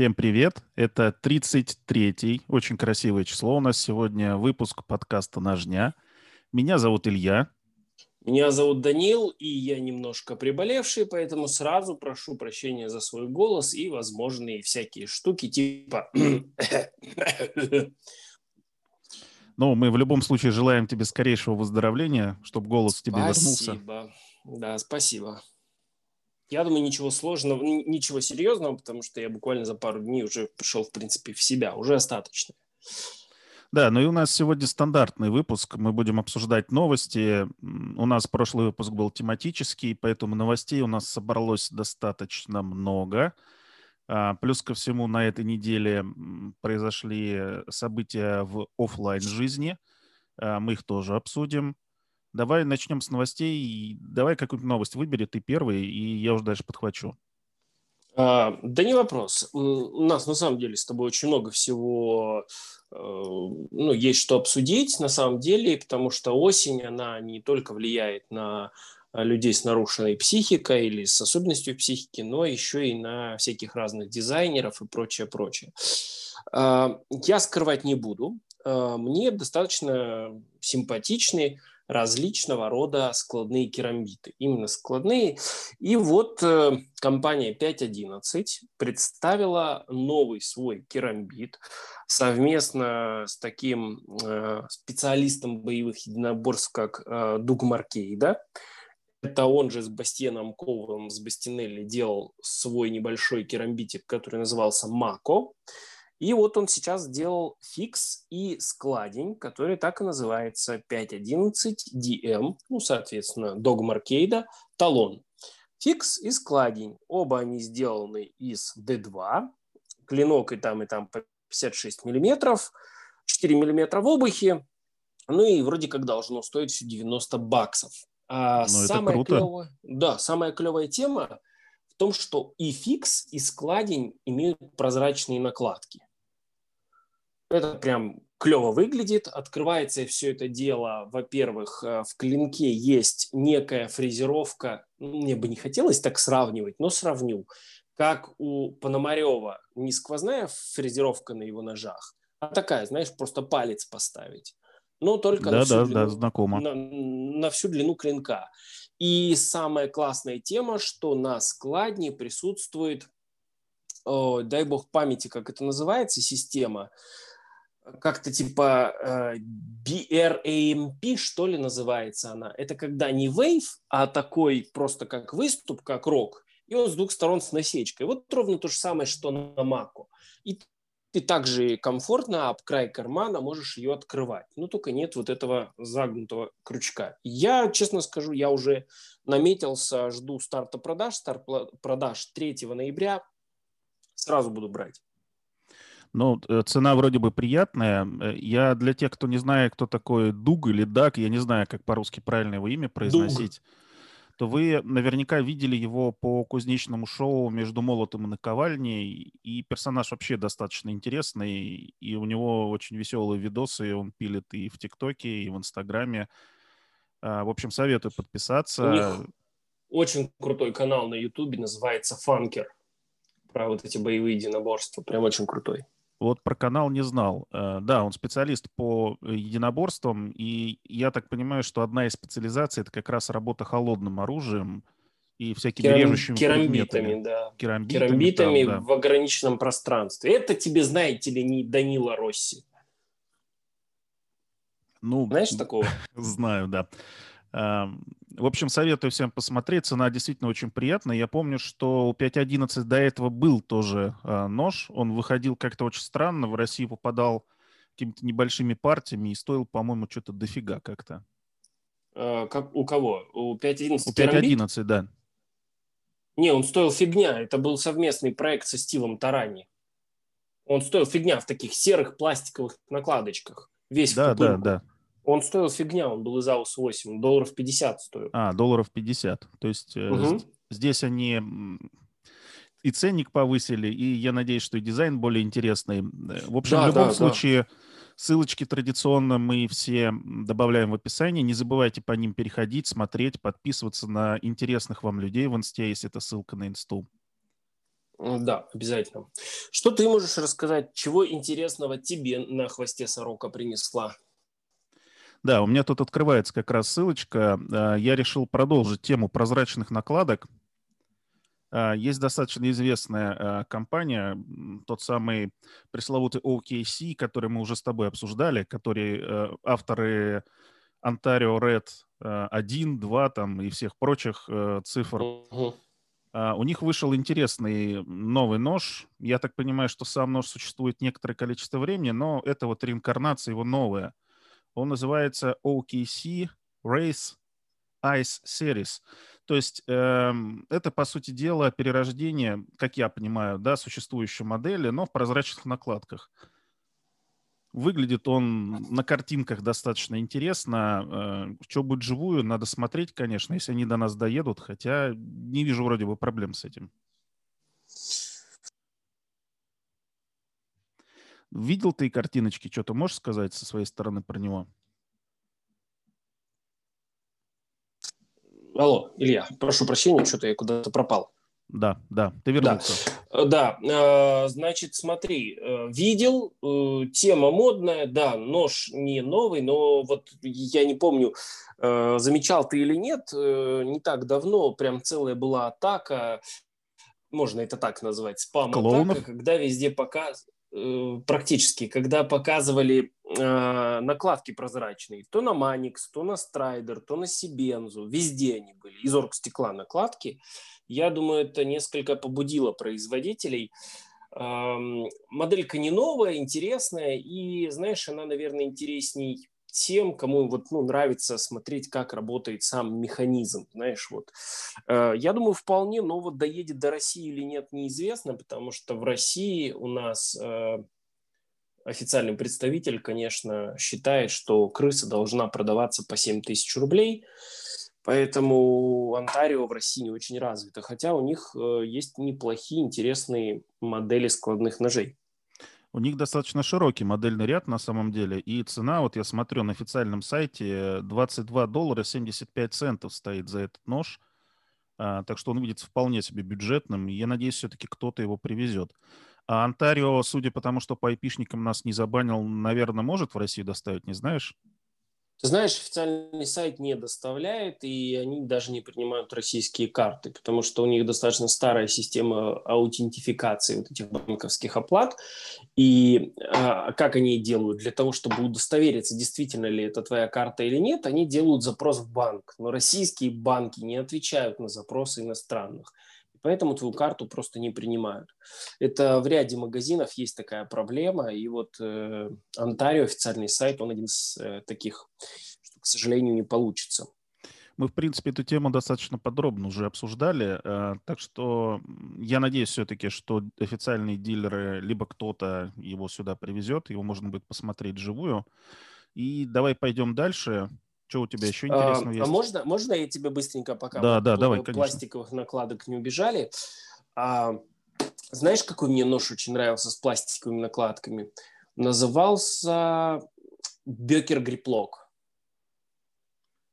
Всем привет! Это 33-й, очень красивое число. У нас сегодня выпуск подкаста «Ножня». Меня зовут Илья. Меня зовут Данил, и я немножко приболевший, поэтому сразу прошу прощения за свой голос и возможные всякие штуки типа... Ну, мы в любом случае желаем тебе скорейшего выздоровления, чтобы голос тебе вернулся. Спасибо. Да, спасибо. Я думаю, ничего сложного, ничего серьезного, потому что я буквально за пару дней уже пришел, в принципе, в себя. Уже остаточно. Да, ну и у нас сегодня стандартный выпуск. Мы будем обсуждать новости. У нас прошлый выпуск был тематический, поэтому новостей у нас собралось достаточно много. А, плюс ко всему на этой неделе произошли события в офлайн жизни. А, мы их тоже обсудим. Давай начнем с новостей. Давай какую-нибудь новость выбери, ты первый, и я уже дальше подхвачу. А, да не вопрос. У нас на самом деле с тобой очень много всего, э, ну, есть что обсудить на самом деле, потому что осень, она не только влияет на людей с нарушенной психикой или с особенностью психики, но еще и на всяких разных дизайнеров и прочее, прочее. А, я скрывать не буду. А, мне достаточно симпатичный различного рода складные керамбиты. Именно складные. И вот э, компания 5.11 представила новый свой керамбит совместно с таким э, специалистом боевых единоборств, как э, Дуг Маркейда. Это он же с Бастианом Ковым, с Бастинелли делал свой небольшой керамбитик, который назывался Мако. И вот он сейчас сделал фикс и складень, который так и называется 511 DM, ну, соответственно, Arcade, талон. Фикс и складень. Оба они сделаны из D2. Клинок и там, и там по 56 миллиметров. 4 миллиметра в обухе. Ну и вроде как должно стоить все 90 баксов. А ну, самая это круто. Клевая, да, самая клевая тема в том, что и фикс, и складень имеют прозрачные накладки. Это прям клево выглядит. Открывается все это дело, во-первых, э, в клинке есть некая фрезеровка. Мне бы не хотелось так сравнивать, но сравню. Как у Пономарева не сквозная фрезеровка на его ножах, а такая, знаешь, просто палец поставить. Но только да, на, всю да, длину, да, знакомо. На, на всю длину клинка. И самая классная тема, что на складне присутствует, о, дай бог памяти, как это называется, система, как-то типа э, BRAMP, что ли, называется она. Это когда не wave, а такой просто как выступ, как рок, и он с двух сторон с насечкой. Вот ровно то же самое, что на Маку. И ты также комфортно об край кармана можешь ее открывать. Но только нет вот этого загнутого крючка. Я, честно скажу, я уже наметился, жду старта продаж. Старт продаж 3 ноября. Сразу буду брать. Ну, э, цена вроде бы приятная. Э, я для тех, кто не знает, кто такой Дуг или Дак, я не знаю, как по-русски правильно его имя произносить, Дуг. то вы наверняка видели его по кузнечному шоу «Между молотом и наковальней», и персонаж вообще достаточно интересный, и у него очень веселые видосы, он пилит и в ТикТоке, и в Инстаграме. А, в общем, советую подписаться. Очень крутой канал на Ютубе, называется «Фанкер», про вот эти боевые единоборства. Прям очень крутой. Вот про канал не знал. Э, да, он специалист по единоборствам, и я так понимаю, что одна из специализаций – это как раз работа холодным оружием и всякими Керам... режущими керамбитами, предметами. да. Керамбитами, керамбитами там, да. в ограниченном пространстве. Это тебе, знаете ли, не Данила Росси. Ну, Знаешь такого? Знаю, да. В общем, советую всем посмотреть. Цена действительно очень приятная. Я помню, что у 5.11 до этого был тоже а, нож. Он выходил как-то очень странно. В России попадал какими-то небольшими партиями и стоил, по-моему, что-то дофига как-то. А, как, у кого? У 5.11 У 5.11, да. Не, он стоил фигня. Это был совместный проект со Стивом Тарани. Он стоил фигня в таких серых пластиковых накладочках. Весь да, да, да. Он стоил фигня, он был из АУС 8, долларов 50 стоил. А, долларов 50. То есть угу. здесь они и ценник повысили, и я надеюсь, что и дизайн более интересный. В общем, да, в любом да, случае, да. ссылочки традиционно мы все добавляем в описании. Не забывайте по ним переходить, смотреть, подписываться на интересных вам людей в инсте, если это ссылка на инсту. Да, обязательно. Что ты можешь рассказать, чего интересного тебе на хвосте сорока принесла? Да, у меня тут открывается как раз ссылочка. А, я решил продолжить тему прозрачных накладок. А, есть достаточно известная а, компания, тот самый пресловутый OKC, который мы уже с тобой обсуждали, который авторы Ontario Red 1, 2 там, и всех прочих цифр. У них вышел интересный новый нож. Я так понимаю, что сам нож существует некоторое количество времени, но это вот реинкарнация его новая – он называется OKC Race Ice Series. То есть э, это, по сути дела, перерождение, как я понимаю, да, существующей модели, но в прозрачных накладках. Выглядит он на картинках достаточно интересно. Э, что будет живую, надо смотреть, конечно, если они до нас доедут, хотя не вижу вроде бы проблем с этим. Видел ты картиночки? Что-то можешь сказать со своей стороны про него? Алло, Илья, прошу прощения, что-то я куда-то пропал. Да, да, ты вернулся. Да, да. Э, значит, смотри, э, видел, э, тема модная, да, нож не новый, но вот я не помню, замечал ты или нет, не так давно прям целая была атака, можно это так назвать, спам-атака, когда везде показ практически, когда показывали э, накладки прозрачные, то на Маникс, то на Страйдер, то на Сибензу, везде они были, из оргстекла накладки. Я думаю, это несколько побудило производителей. Э, моделька не новая, интересная, и, знаешь, она, наверное, интересней тем, кому вот, ну, нравится смотреть, как работает сам механизм, знаешь, вот. Э, я думаю, вполне, но вот доедет до России или нет, неизвестно, потому что в России у нас э, официальный представитель, конечно, считает, что крыса должна продаваться по 7 тысяч рублей, поэтому Онтарио в России не очень развито, хотя у них э, есть неплохие, интересные модели складных ножей. У них достаточно широкий модельный ряд на самом деле, и цена, вот я смотрю на официальном сайте, 22 доллара 75 центов стоит за этот нож, а, так что он видится вполне себе бюджетным, я надеюсь, все-таки кто-то его привезет. А Онтарио, судя по тому, что по айпишникам нас не забанил, наверное, может в Россию доставить, не знаешь? Ты знаешь, официальный сайт не доставляет, и они даже не принимают российские карты, потому что у них достаточно старая система аутентификации вот этих банковских оплат. И а, как они делают? Для того, чтобы удостовериться, действительно ли это твоя карта или нет, они делают запрос в банк. Но российские банки не отвечают на запросы иностранных. Поэтому твою карту просто не принимают. Это в ряде магазинов есть такая проблема. И вот э, официальный сайт, он один из э, таких, что, к сожалению, не получится. Мы, в принципе, эту тему достаточно подробно уже обсуждали, э, так что я надеюсь все-таки, что официальные дилеры, либо кто-то его сюда привезет, его можно будет посмотреть живую. И давай пойдем дальше. Что у тебя еще а, интересного а, есть? А можно, можно я тебе быстренько, пока да, да, давай, пластиковых конечно. накладок не убежали? А, знаешь, какой мне нож очень нравился с пластиковыми накладками? Назывался Бекер Гриплок.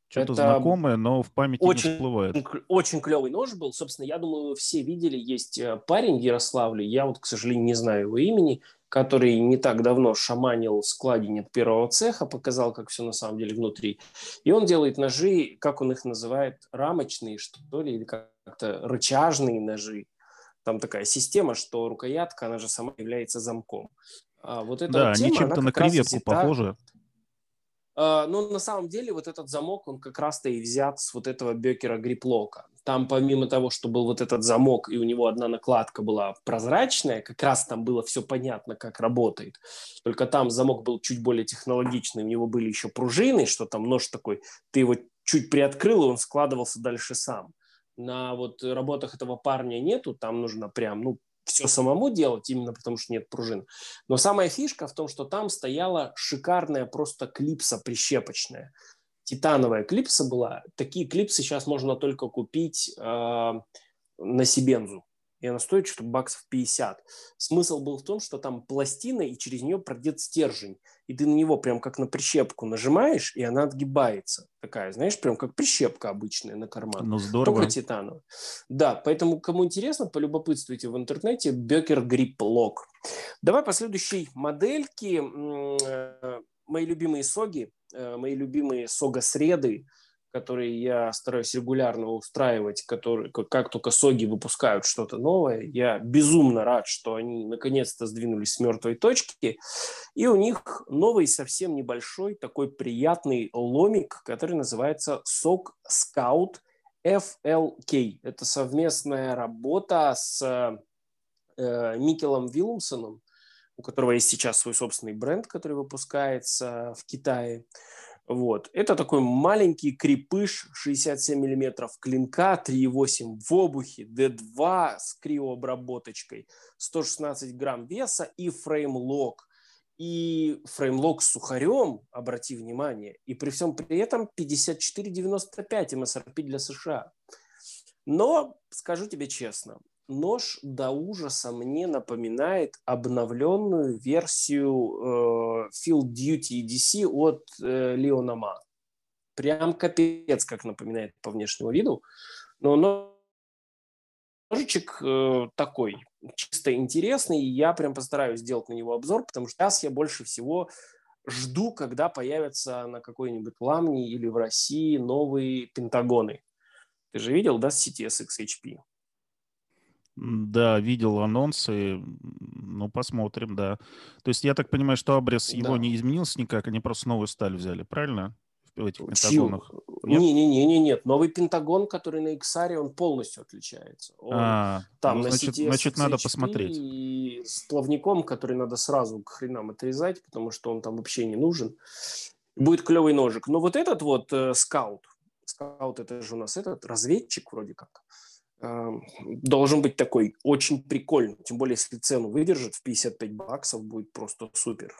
Что-то это знакомое, но в памяти очень, не всплывает. Очень клевый нож был. Собственно, я думаю, все видели. Есть э, парень в Ярославле, я вот, к сожалению, не знаю его имени который не так давно шаманил складень первого цеха, показал, как все на самом деле внутри. И он делает ножи, как он их называет, рамочные, что ли, или как-то рычажные ножи. Там такая система, что рукоятка, она же сама является замком. А вот эта да, вот тема, они чем-то на креветку похожи. А, но на самом деле вот этот замок, он как раз-то и взят с вот этого Бекера Гриплока. Там помимо того, что был вот этот замок, и у него одна накладка была прозрачная, как раз там было все понятно, как работает. Только там замок был чуть более технологичный, у него были еще пружины, что там нож такой, ты его чуть приоткрыл, и он складывался дальше сам. На вот работах этого парня нету, там нужно прям, ну, все самому делать, именно потому что нет пружин. Но самая фишка в том, что там стояла шикарная просто клипса прищепочная. Титановая клипса была. Такие клипсы сейчас можно только купить э, на Сибензу. И она стоит что-то баксов 50. Смысл был в том, что там пластина, и через нее продет стержень. И ты на него прям как на прищепку нажимаешь, и она отгибается. Такая, знаешь, прям как прищепка обычная на карман. Ну, здорово. Только титановая. Да, поэтому, кому интересно, полюбопытствуйте в интернете. Бекер Grip Lock. Давай по следующей модельке. Э, мои любимые соги, э, мои любимые сога-среды – которые я стараюсь регулярно устраивать, которые, как только соги выпускают что-то новое, я безумно рад, что они наконец-то сдвинулись с мертвой точки, и у них новый совсем небольшой такой приятный ломик, который называется Сок Scout FLK. Это совместная работа с э, Микелом Виллумсоном, у которого есть сейчас свой собственный бренд, который выпускается в Китае. Вот. Это такой маленький крепыш 67 миллиметров клинка, 3,8 в обухе, D2 с криообработочкой, 116 грамм веса и фреймлок. И фреймлок с сухарем, обрати внимание, и при всем при этом 54,95 МСРП для США. Но, скажу тебе честно, нож до ужаса мне напоминает обновленную версию э, Field Duty EDC от э, Леонома. Прям капец, как напоминает по внешнему виду. Но ножичек э, такой, чисто интересный. И я прям постараюсь сделать на него обзор, потому что сейчас я больше всего жду, когда появятся на какой-нибудь ламне или в России новые пентагоны. Ты же видел, да, CTS XHP? Да, видел анонсы, ну, посмотрим, да. То есть я так понимаю, что обрез да. его не изменился никак, они просто новую сталь взяли, правильно? В этих пентагонах. Не-не-не, нет. Новый пентагон, который на XR, он полностью отличается. Он а, там ну, на значит, CTS значит надо посмотреть. И с плавником, который надо сразу к хренам отрезать, потому что он там вообще не нужен. Будет клевый ножик. Но вот этот вот э, скаут, скаут это же у нас этот разведчик вроде как должен быть такой очень прикольный. Тем более, если цену выдержит в 55 баксов, будет просто супер.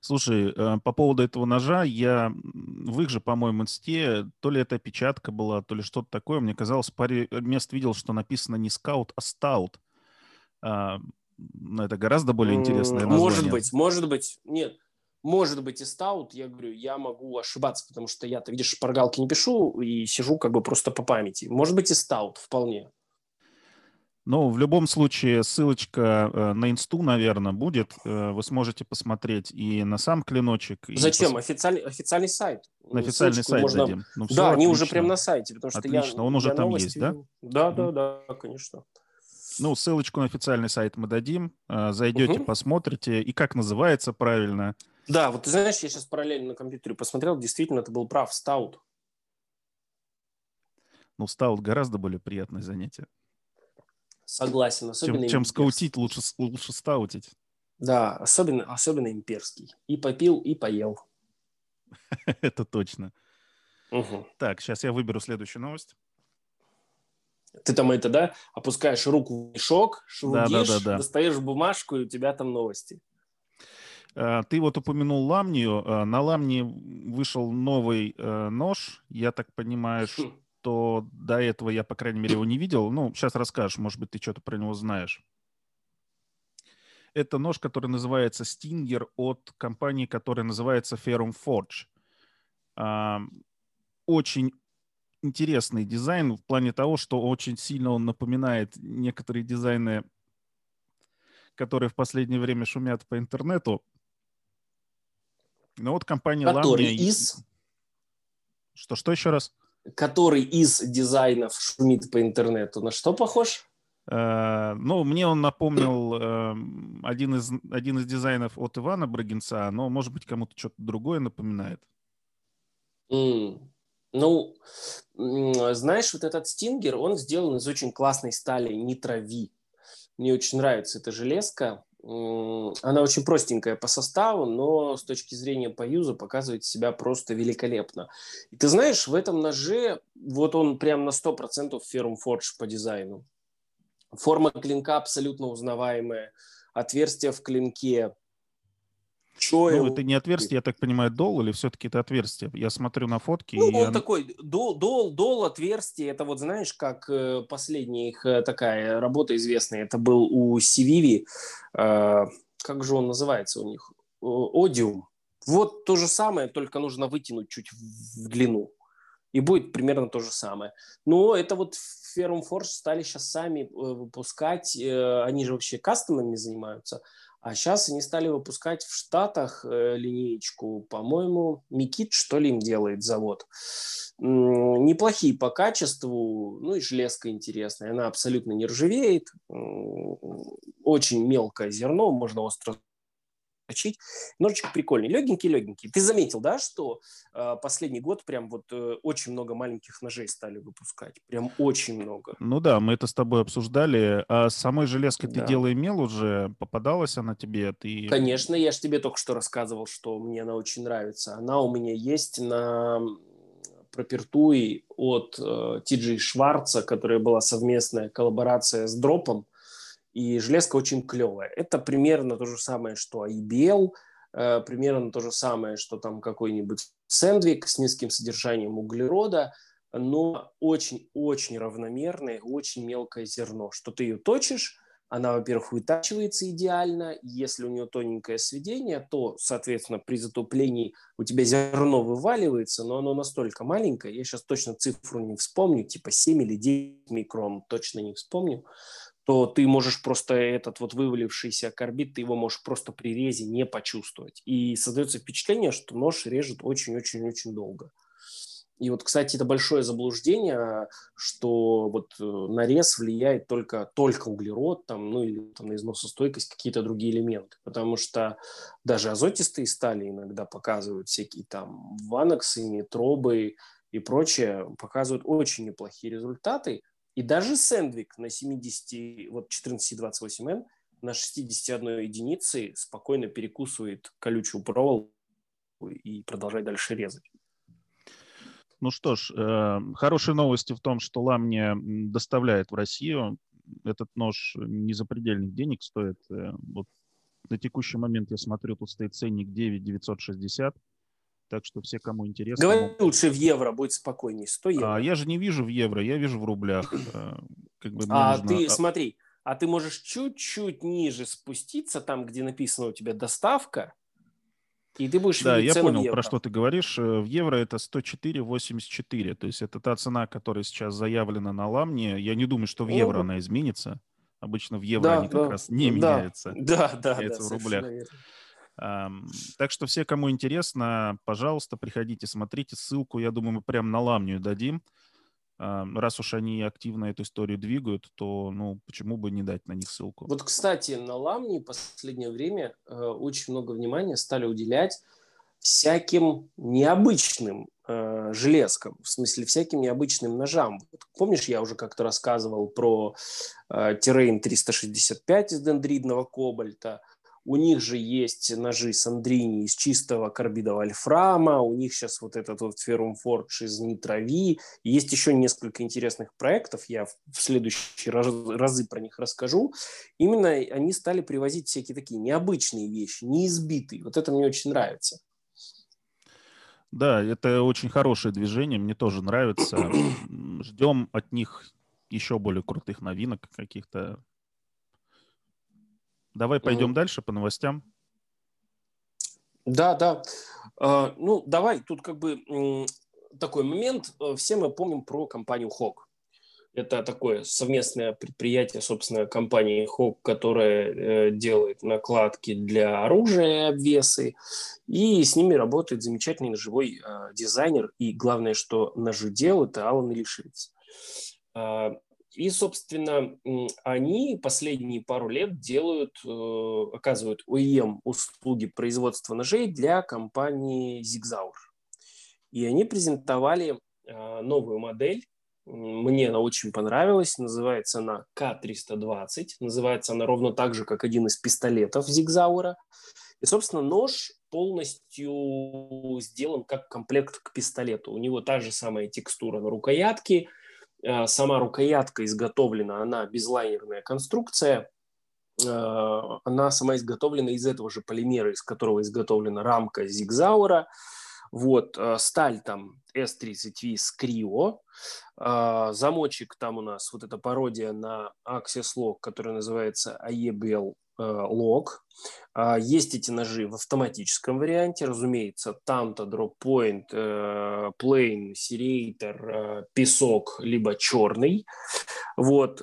Слушай, э, по поводу этого ножа, я в их же, по-моему, инсте, то ли это опечатка была, то ли что-то такое, мне казалось, в паре мест видел, что написано не скаут, а стаут. Но это гораздо более интересное название. Может быть, может быть. Нет, может быть и стаут, я говорю, я могу ошибаться, потому что я-то, видишь, шпаргалки не пишу и сижу как бы просто по памяти. Может быть и стаут, вполне. Ну, в любом случае, ссылочка э, на инсту, наверное, будет. Э, вы сможете посмотреть и на сам клиночек. Зачем? Пос... Официальный, официальный сайт. На официальный Ссылочку сайт можно... дадим. Ну, да, отлично. они уже прям на сайте. Потому что отлично, я, он уже я там есть, да? Да, да, да, конечно. Ну, ссылочку на официальный сайт мы дадим. Э, зайдете, угу. посмотрите. И как называется правильно – да, вот ты знаешь, я сейчас параллельно на компьютере посмотрел, действительно, это был прав, стаут. Ну, стаут гораздо более приятное занятие. Согласен, особенно Чем, чем скаутить, лучше, лучше стаутить. Да, особенно, особенно имперский. И попил, и поел. Это точно. Угу. Так, сейчас я выберу следующую новость. Ты там это, да, опускаешь руку в мешок, шелудишь, да, да, да, да. достаешь бумажку, и у тебя там новости. Э, ты вот упомянул ламнию. Э, на ламне вышел новый э, нож. Я так понимаю, хм. что до этого я, по крайней мере, его не видел. Ну, сейчас расскажешь, может быть, ты что-то про него знаешь. Это нож, который называется Stinger от компании, которая называется Ferrum Forge. Очень интересный дизайн в плане того, что очень сильно он напоминает некоторые дизайны, которые в последнее время шумят по интернету. Ну вот компания Который Lamia... из... Что, что еще раз? Который из дизайнов шумит по интернету. На что похож? Uh, ну, мне он напомнил uh, один, из, один из дизайнов от Ивана Брагинца, но, может быть, кому-то что-то другое напоминает. Mm. Ну, знаешь, вот этот стингер, он сделан из очень классной стали нитрови. Мне очень нравится эта железка. Она очень простенькая по составу, но с точки зрения по юзу показывает себя просто великолепно. И ты знаешь, в этом ноже, вот он прям на 100% ферм Forge по дизайну. Форма клинка абсолютно узнаваемая. Отверстие в клинке Че ну, это не отверстие, я так понимаю, дол или все-таки это отверстие? Я смотрю на фотки. Ну, он я... такой дол, дол, дол, отверстие. Это вот знаешь, как э, последняя их э, такая работа известная. Это был у Сививи. Э, как же он называется у них? Одиум. Вот то же самое, только нужно вытянуть чуть в, в длину. И будет примерно то же самое. Но это вот Ferrum Forge стали сейчас сами выпускать. Они же вообще кастомами занимаются. А сейчас они стали выпускать в Штатах э, линеечку, по-моему, Микит, что ли, им делает завод. Неплохие по качеству, ну и железка интересная. Она абсолютно не ржавеет, очень мелкое зерно, можно остро точить. Ножичек прикольный, легенький-легенький. Ты заметил, да, что э, последний год прям вот э, очень много маленьких ножей стали выпускать? Прям очень много. Ну да, мы это с тобой обсуждали. А с самой железкой да. ты дело имел уже? Попадалась она тебе? Ты... Конечно, я же тебе только что рассказывал, что мне она очень нравится. Она у меня есть на пропертуи от э, TJ Шварца, которая была совместная коллаборация с Дропом и железка очень клевая. Это примерно то же самое, что IBL, э, примерно то же самое, что там какой-нибудь сэндвик с низким содержанием углерода, но очень-очень равномерное, очень мелкое зерно, что ты ее точишь, она, во-первых, вытачивается идеально. Если у нее тоненькое сведение, то, соответственно, при затоплении у тебя зерно вываливается, но оно настолько маленькое, я сейчас точно цифру не вспомню, типа 7 или 9 микрон, точно не вспомню, то ты можешь просто этот вот вывалившийся карбид, ты его можешь просто при резе не почувствовать. И создается впечатление, что нож режет очень-очень-очень долго. И вот, кстати, это большое заблуждение, что вот э, нарез влияет только, только углерод, там, ну или там, на износостойкость, какие-то другие элементы. Потому что даже азотистые стали иногда показывают всякие там ваноксы, нитробы и прочее, показывают очень неплохие результаты. И даже сэндвик на 70, вот 1428N на 61 единице спокойно перекусывает колючую проволоку и продолжает дальше резать. Ну что ж, э, хорошие новости в том, что Ламния доставляет в Россию. Этот нож не запредельных денег стоит. Э, вот на текущий момент я смотрю, тут стоит ценник 9 960. Так что все, кому интересно... Говори могут... лучше в евро, будет спокойнее. 100 евро. А, я же не вижу в евро, я вижу в рублях. Э, как бы а нужно... ты, смотри, а ты можешь чуть-чуть ниже спуститься, там, где написано у тебя доставка, и ты будешь Да, я понял, про что ты говоришь. Э, в евро это 104,84. То есть это та цена, которая сейчас заявлена на ламне. Я не думаю, что в евро она изменится. Обычно в евро да, они как да, раз не да, меняются. Да, да, да. в рублях. Верно. Так что все, кому интересно, пожалуйста, приходите, смотрите. Ссылку, я думаю, мы прямо на ламнию дадим. Раз уж они активно эту историю двигают, то ну почему бы не дать на них ссылку? Вот, кстати, на ламнии в последнее время э, очень много внимания стали уделять всяким необычным э, железкам, в смысле всяким необычным ножам. Вот, помнишь, я уже как-то рассказывал про э, Terrain 365 из дендридного кобальта, у них же есть ножи Сандрини из чистого карбида вольфрама, у них сейчас вот этот вот Ferrum Forge из нитрови. Есть еще несколько интересных проектов, я в следующие разы про них расскажу. Именно они стали привозить всякие такие необычные вещи, неизбитые. Вот это мне очень нравится. Да, это очень хорошее движение, мне тоже нравится. Ждем от них еще более крутых новинок каких-то Давай пойдем mm. дальше по новостям. Да, да. Uh, ну, давай, тут как бы такой момент. Э, все мы помним про компанию Хок. Это такое совместное предприятие, собственно, компании Хок, которое э, делает накладки для оружия, обвесы. И с ними работает замечательный ножевой э, дизайнер. И главное, что ножедел – это Алан Илишевец. И, собственно, они последние пару лет делают, э, оказывают OEM услуги производства ножей для компании Zigzauer. И они презентовали э, новую модель. Мне она очень понравилась. Называется она К-320. Называется она ровно так же, как один из пистолетов Зигзаура. И, собственно, нож полностью сделан как комплект к пистолету. У него та же самая текстура на рукоятке – сама рукоятка изготовлена, она безлайнерная конструкция. она сама изготовлена из этого же полимера, из которого изготовлена рамка Зигзаура. Вот, сталь там S30V Scrio. Замочек там у нас вот эта пародия на Axis Lock, которая называется AEBL Э, лог. А, есть эти ножи в автоматическом варианте, разумеется, там-то point, э, plane, серейтор, э, песок, либо черный. Вот.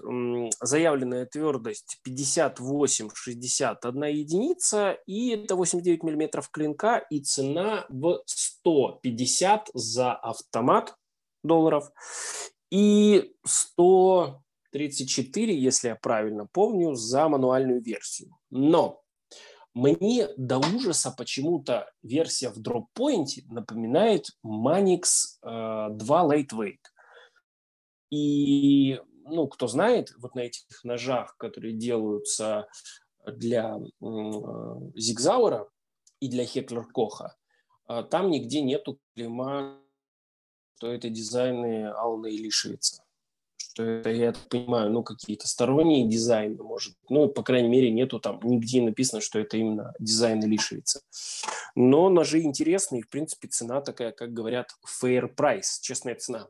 Заявленная твердость 58-61 единица, и это 89 миллиметров клинка, и цена в 150 за автомат долларов и 100 34, если я правильно помню, за мануальную версию. Но мне до ужаса почему-то версия в дроппоинте напоминает Manix э, 2 Lightweight. И, ну, кто знает, вот на этих ножах, которые делаются для э, Зигзаура и для Хеклер Коха, э, там нигде нету клейма, что это дизайны Алана Илишевица что это, я так понимаю, ну, какие-то сторонние дизайны, может Ну, по крайней мере, нету там, нигде написано, что это именно дизайн Илишевица. Но ножи интересные, в принципе, цена такая, как говорят, fair price, честная цена.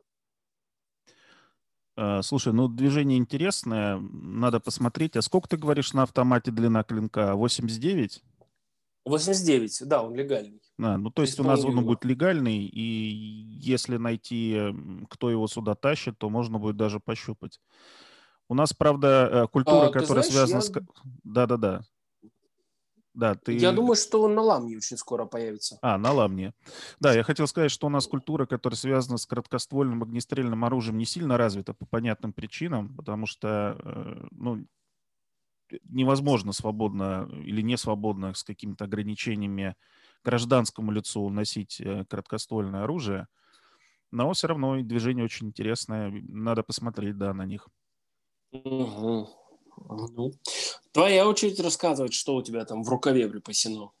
А, слушай, ну движение интересное, надо посмотреть. А сколько ты говоришь на автомате длина клинка? 89? 89, да, он легальный. А, ну, то есть у нас он будет легальный, и если найти, кто его сюда тащит, то можно будет даже пощупать. У нас, правда, э, культура, а, которая знаешь, связана я... с... Да-да-да. Да, ты... Я думаю, что он на ламне очень скоро появится. А, на ламне. Да, я хотел сказать, что у нас культура, которая связана с краткоствольным огнестрельным оружием, не сильно развита по понятным причинам, потому что, э, ну, невозможно свободно или не свободно с какими-то ограничениями гражданскому лицу носить э, краткоствольное оружие. Но все равно движение очень интересное. Надо посмотреть, да, на них. Угу. Угу. Твоя очередь рассказывать, что у тебя там в рукаве припасено.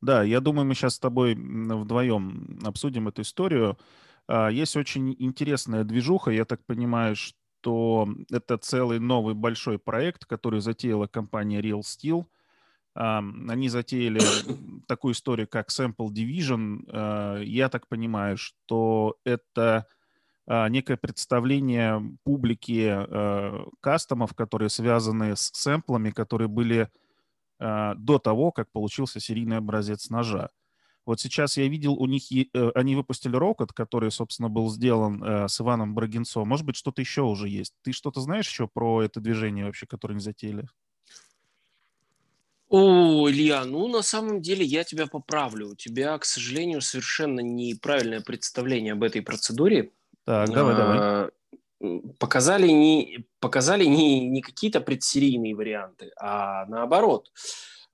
Да, я думаю, мы сейчас с тобой вдвоем обсудим эту историю. А, есть очень интересная движуха. Я так понимаю, что что это целый новый большой проект, который затеяла компания Real Steel. Они затеяли такую историю, как Sample Division. А, я так понимаю, что это а, некое представление публики а, кастомов, которые связаны с сэмплами, которые были до того, как получился серийный образец ножа. Вот сейчас я видел, у них э, они выпустили Рокот, который, собственно, был сделан э, с Иваном Брагинцо. Может быть, что-то еще уже есть. Ты что-то знаешь еще про это движение вообще, которое они затеяли? О, Илья, ну на самом деле я тебя поправлю. У тебя, к сожалению, совершенно неправильное представление об этой процедуре. Так, давай, давай. Показали не, показали не, не какие-то предсерийные варианты, а наоборот.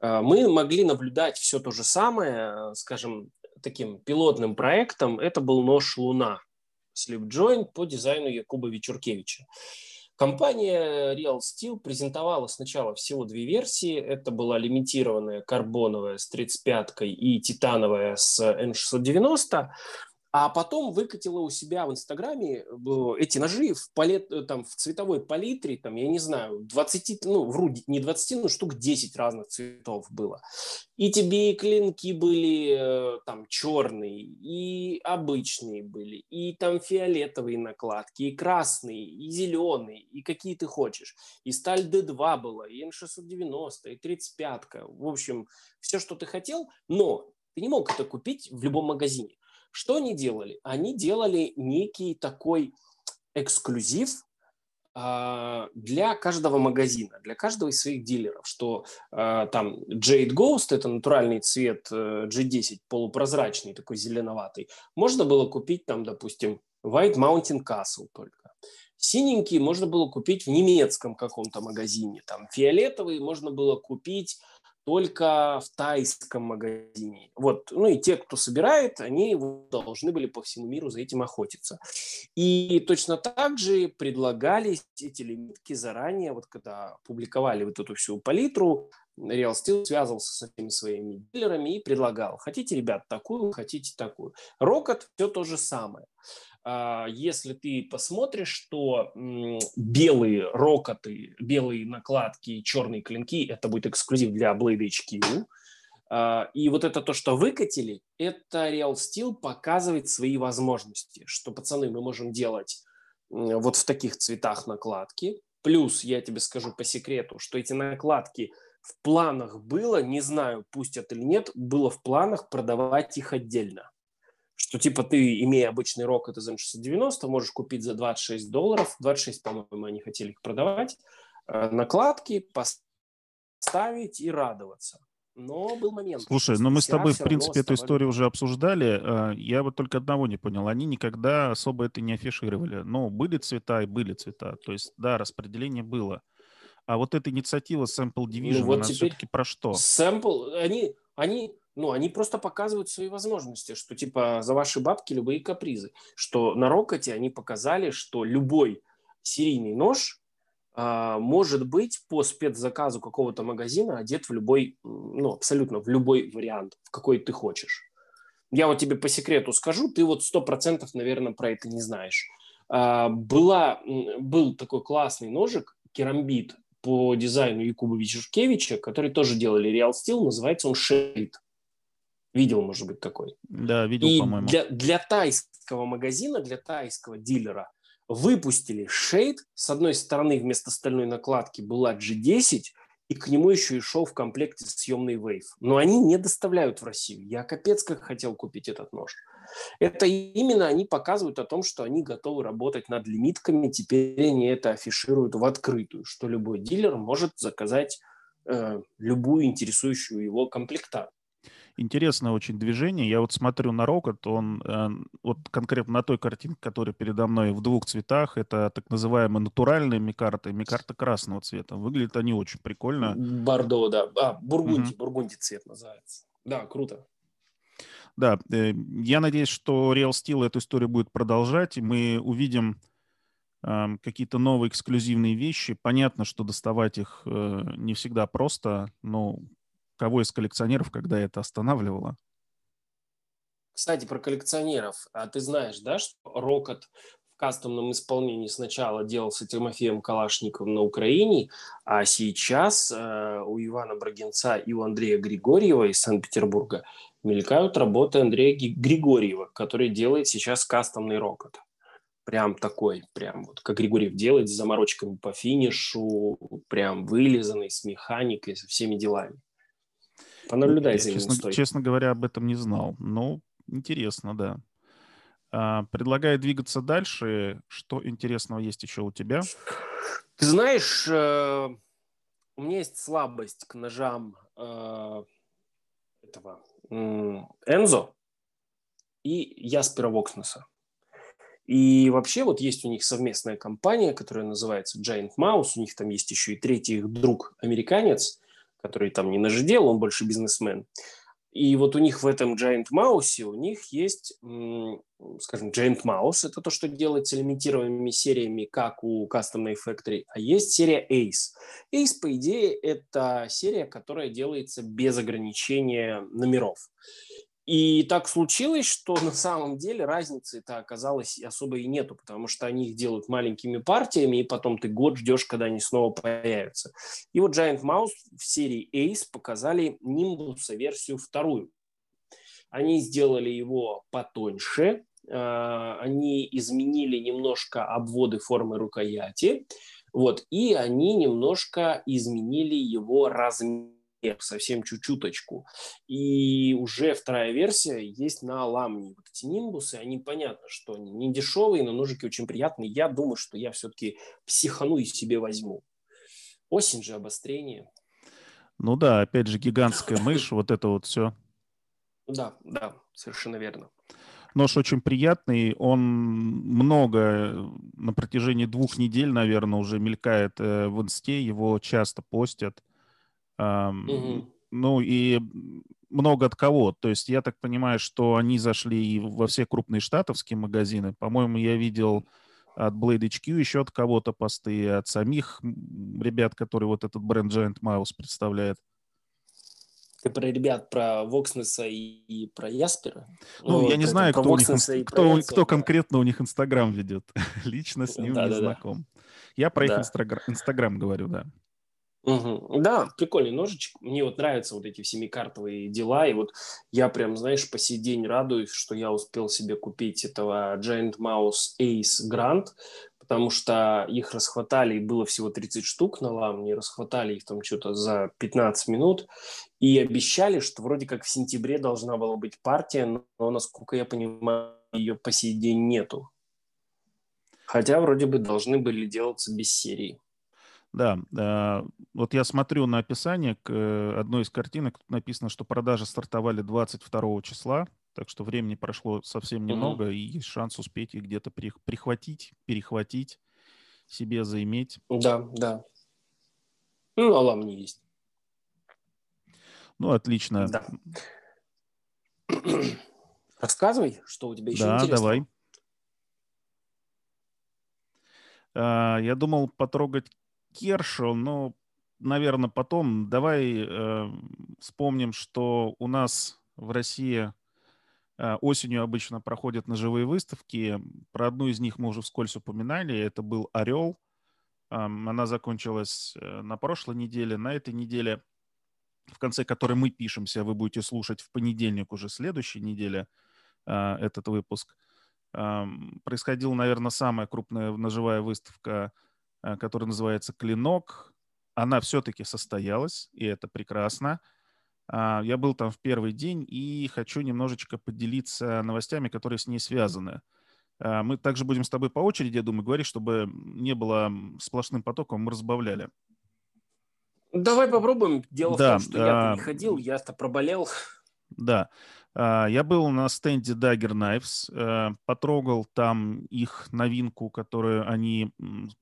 Мы могли наблюдать все то же самое, э, скажем, таким пилотным проектом. Это был нож «Луна» Slipjoint по дизайну Якуба Вечуркевича. Компания Real Steel презентовала сначала всего две версии. Это была лимитированная карбоновая с 35-кой и титановая с N690 а потом выкатила у себя в Инстаграме э, эти ножи в, палет, э, там, в цветовой палитре, там, я не знаю, 20, ну, вру, не 20, но штук 10 разных цветов было. И тебе и клинки были э, там черные, и обычные были, и там фиолетовые накладки, и красные, и зеленые, и какие ты хочешь. И сталь D2 была, и N690, и 35 -ка. В общем, все, что ты хотел, но ты не мог это купить в любом магазине. Что они делали? Они делали некий такой эксклюзив а, для каждого магазина, для каждого из своих дилеров, что э, там Jade Ghost, это натуральный цвет э, G10, полупрозрачный, такой зеленоватый, можно было купить там, допустим, White Mountain Castle только. Синенький можно было купить в немецком каком-то магазине, там фиолетовый можно было купить только в тайском магазине. Вот, ну и те, кто собирает, они должны были по всему миру за этим охотиться. И точно так же предлагались эти лимитки заранее, вот когда публиковали вот эту всю палитру, Real Steel связывался со всеми своими дилерами и предлагал, хотите, ребят, такую, хотите такую. Rocket все то же самое. А, если ты посмотришь, что белые рокоты, белые накладки, черные клинки, это будет эксклюзив для Blade HQ, а, и вот это то, что выкатили, это Real Steel показывает свои возможности, что, пацаны, мы можем делать вот в таких цветах накладки. Плюс, я тебе скажу по секрету, что эти накладки в планах было, не знаю, пустят или нет, было в планах продавать их отдельно. Что типа ты, имея обычный рок, это за 690, можешь купить за 26 долларов, 26, по-моему, они хотели их продавать, э, накладки, поставить и радоваться. Но был момент. Слушай, но ну мы с тобой, в принципе, эту историю уже обсуждали. А, я вот только одного не понял. Они никогда особо это не афишировали. Но были цвета и были цвета. То есть, да, распределение было. А вот эта инициатива Sample Division, ну, вот она все-таки про что? Sample, они, они, ну, они просто показывают свои возможности, что типа за ваши бабки любые капризы. Что на Рокоте они показали, что любой серийный нож а, может быть по спецзаказу какого-то магазина одет в любой, ну, абсолютно в любой вариант, в какой ты хочешь. Я вот тебе по секрету скажу, ты вот сто процентов, наверное, про это не знаешь. А, была, был такой классный ножик, керамбит по дизайну Якубовича Жукевича, который тоже делали Real Steel, называется он Shade. Видел, может быть, такой? Да, видел, И по-моему. Для, для тайского магазина, для тайского дилера выпустили шейд. С одной стороны вместо стальной накладки была G10, и к нему еще и шел в комплекте съемный Wave. Но они не доставляют в Россию. Я капец как хотел купить этот нож. Это именно они показывают о том, что они готовы работать над лимитками. Теперь они это афишируют в открытую, что любой дилер может заказать э, любую интересующую его комплектацию интересное очень движение. Я вот смотрю на Рокот, он э, вот конкретно на той картинке, которая передо мной в двух цветах, это так называемые натуральные микарты, микарты красного цвета. Выглядят они очень прикольно. Бордо, да. А, бургунди, угу. бургунди цвет называется. Да, круто. Да, э, я надеюсь, что Real Steel эту историю будет продолжать, и мы увидим э, какие-то новые эксклюзивные вещи. Понятно, что доставать их э, не всегда просто, но кого из коллекционеров, когда это останавливало? Кстати, про коллекционеров. А ты знаешь, да, что Рокот в кастомном исполнении сначала делался Тимофеем Калашниковым на Украине, а сейчас э, у Ивана Брагинца и у Андрея Григорьева из Санкт-Петербурга мелькают работы Андрея Григорьева, который делает сейчас кастомный Рокот. Прям такой, прям вот как Григорьев делает, с заморочками по финишу, прям вылизанный, с механикой, со всеми делами. Понаблюдай за честно, честно говоря, об этом не знал. Ну, интересно, да. А, предлагаю двигаться дальше. Что интересного есть еще у тебя? Ты знаешь, э, у меня есть слабость к ножам э, этого Энзо и Яспера Вокснеса. И вообще вот есть у них совместная компания, которая называется Giant Mouse. У них там есть еще и третий их друг, американец который там не нажидел, он больше бизнесмен. И вот у них в этом Giant Mouse, у них есть, скажем, Giant Mouse, это то, что делается лимитированными сериями, как у Custom Factory, а есть серия Ace. Ace, по идее, это серия, которая делается без ограничения номеров. И так случилось, что на самом деле разницы-то оказалось особо и нету, потому что они их делают маленькими партиями, и потом ты год ждешь, когда они снова появятся. И вот Giant Mouse в серии Ace показали Nimbus версию вторую. Они сделали его потоньше, а, они изменили немножко обводы формы рукояти, вот, и они немножко изменили его размер совсем чуть-чуточку. И уже вторая версия есть на ламне. Вот эти нимбусы, они понятно, что они не дешевые, но ножики очень приятные. Я думаю, что я все-таки психану и себе возьму. Осень же, обострение. Ну да, опять же, гигантская мышь, вот это вот все. Да, да, совершенно верно. Нож очень приятный, он много на протяжении двух недель, наверное, уже мелькает э, в инсте, его часто постят. Угу. Ну и много от кого. То есть я так понимаю, что они зашли и во все крупные штатовские магазины. По-моему, я видел от Blade HQ еще от кого-то посты, от самих ребят, которые вот этот бренд Giant Mouse представляет. Ты про ребят, про Вокснеса и, и про Яспера? Ну, ну я не знаю, кто, у них, кто, кто конкретно у них Инстаграм ведет. Лично с ним да, не да, знаком. Да. Я про да. их Инстаграм говорю, да. Угу. Да, прикольный ножичек. Мне вот нравятся вот эти семикартовые дела. И вот я прям, знаешь, по сей день радуюсь, что я успел себе купить этого Giant Mouse Ace Grand, потому что их расхватали, и было всего 30 штук на ламне, расхватали их там что-то за 15 минут, и обещали, что вроде как в сентябре должна была быть партия, но, насколько я понимаю, ее по сей день нету. Хотя вроде бы должны были делаться без серии. Да, э, вот я смотрю на описание к э, одной из картинок, тут написано, что продажи стартовали 22 числа, так что времени прошло совсем немного, угу. и есть шанс успеть их где-то прихватить, перехватить, себе заиметь. Да, да. Ну, а не есть. Ну, отлично. Да. Рассказывай, что у тебя еще да, интересного. давай. А, я думал потрогать Кершу, но, наверное, потом. Давай э, вспомним, что у нас в России э, осенью обычно проходят ножевые выставки. Про одну из них мы уже вскользь упоминали. Это был «Орел». Э, она закончилась э, на прошлой неделе. На этой неделе, в конце которой мы пишемся, вы будете слушать в понедельник уже следующей неделе э, этот выпуск. Происходила, наверное, самая крупная ножевая выставка – Э, которая называется «Клинок». Она все-таки состоялась, и это прекрасно. А, я был там в первый день и хочу немножечко поделиться новостями, которые с ней связаны. А, мы также будем с тобой по очереди, я думаю, говорить, чтобы не было сплошным потоком, мы разбавляли. Давай попробуем. Дело да, в том, что я не ходил, я-то проболел. Да. А, я был на стенде Dagger Knives, э, потрогал там их новинку, которую они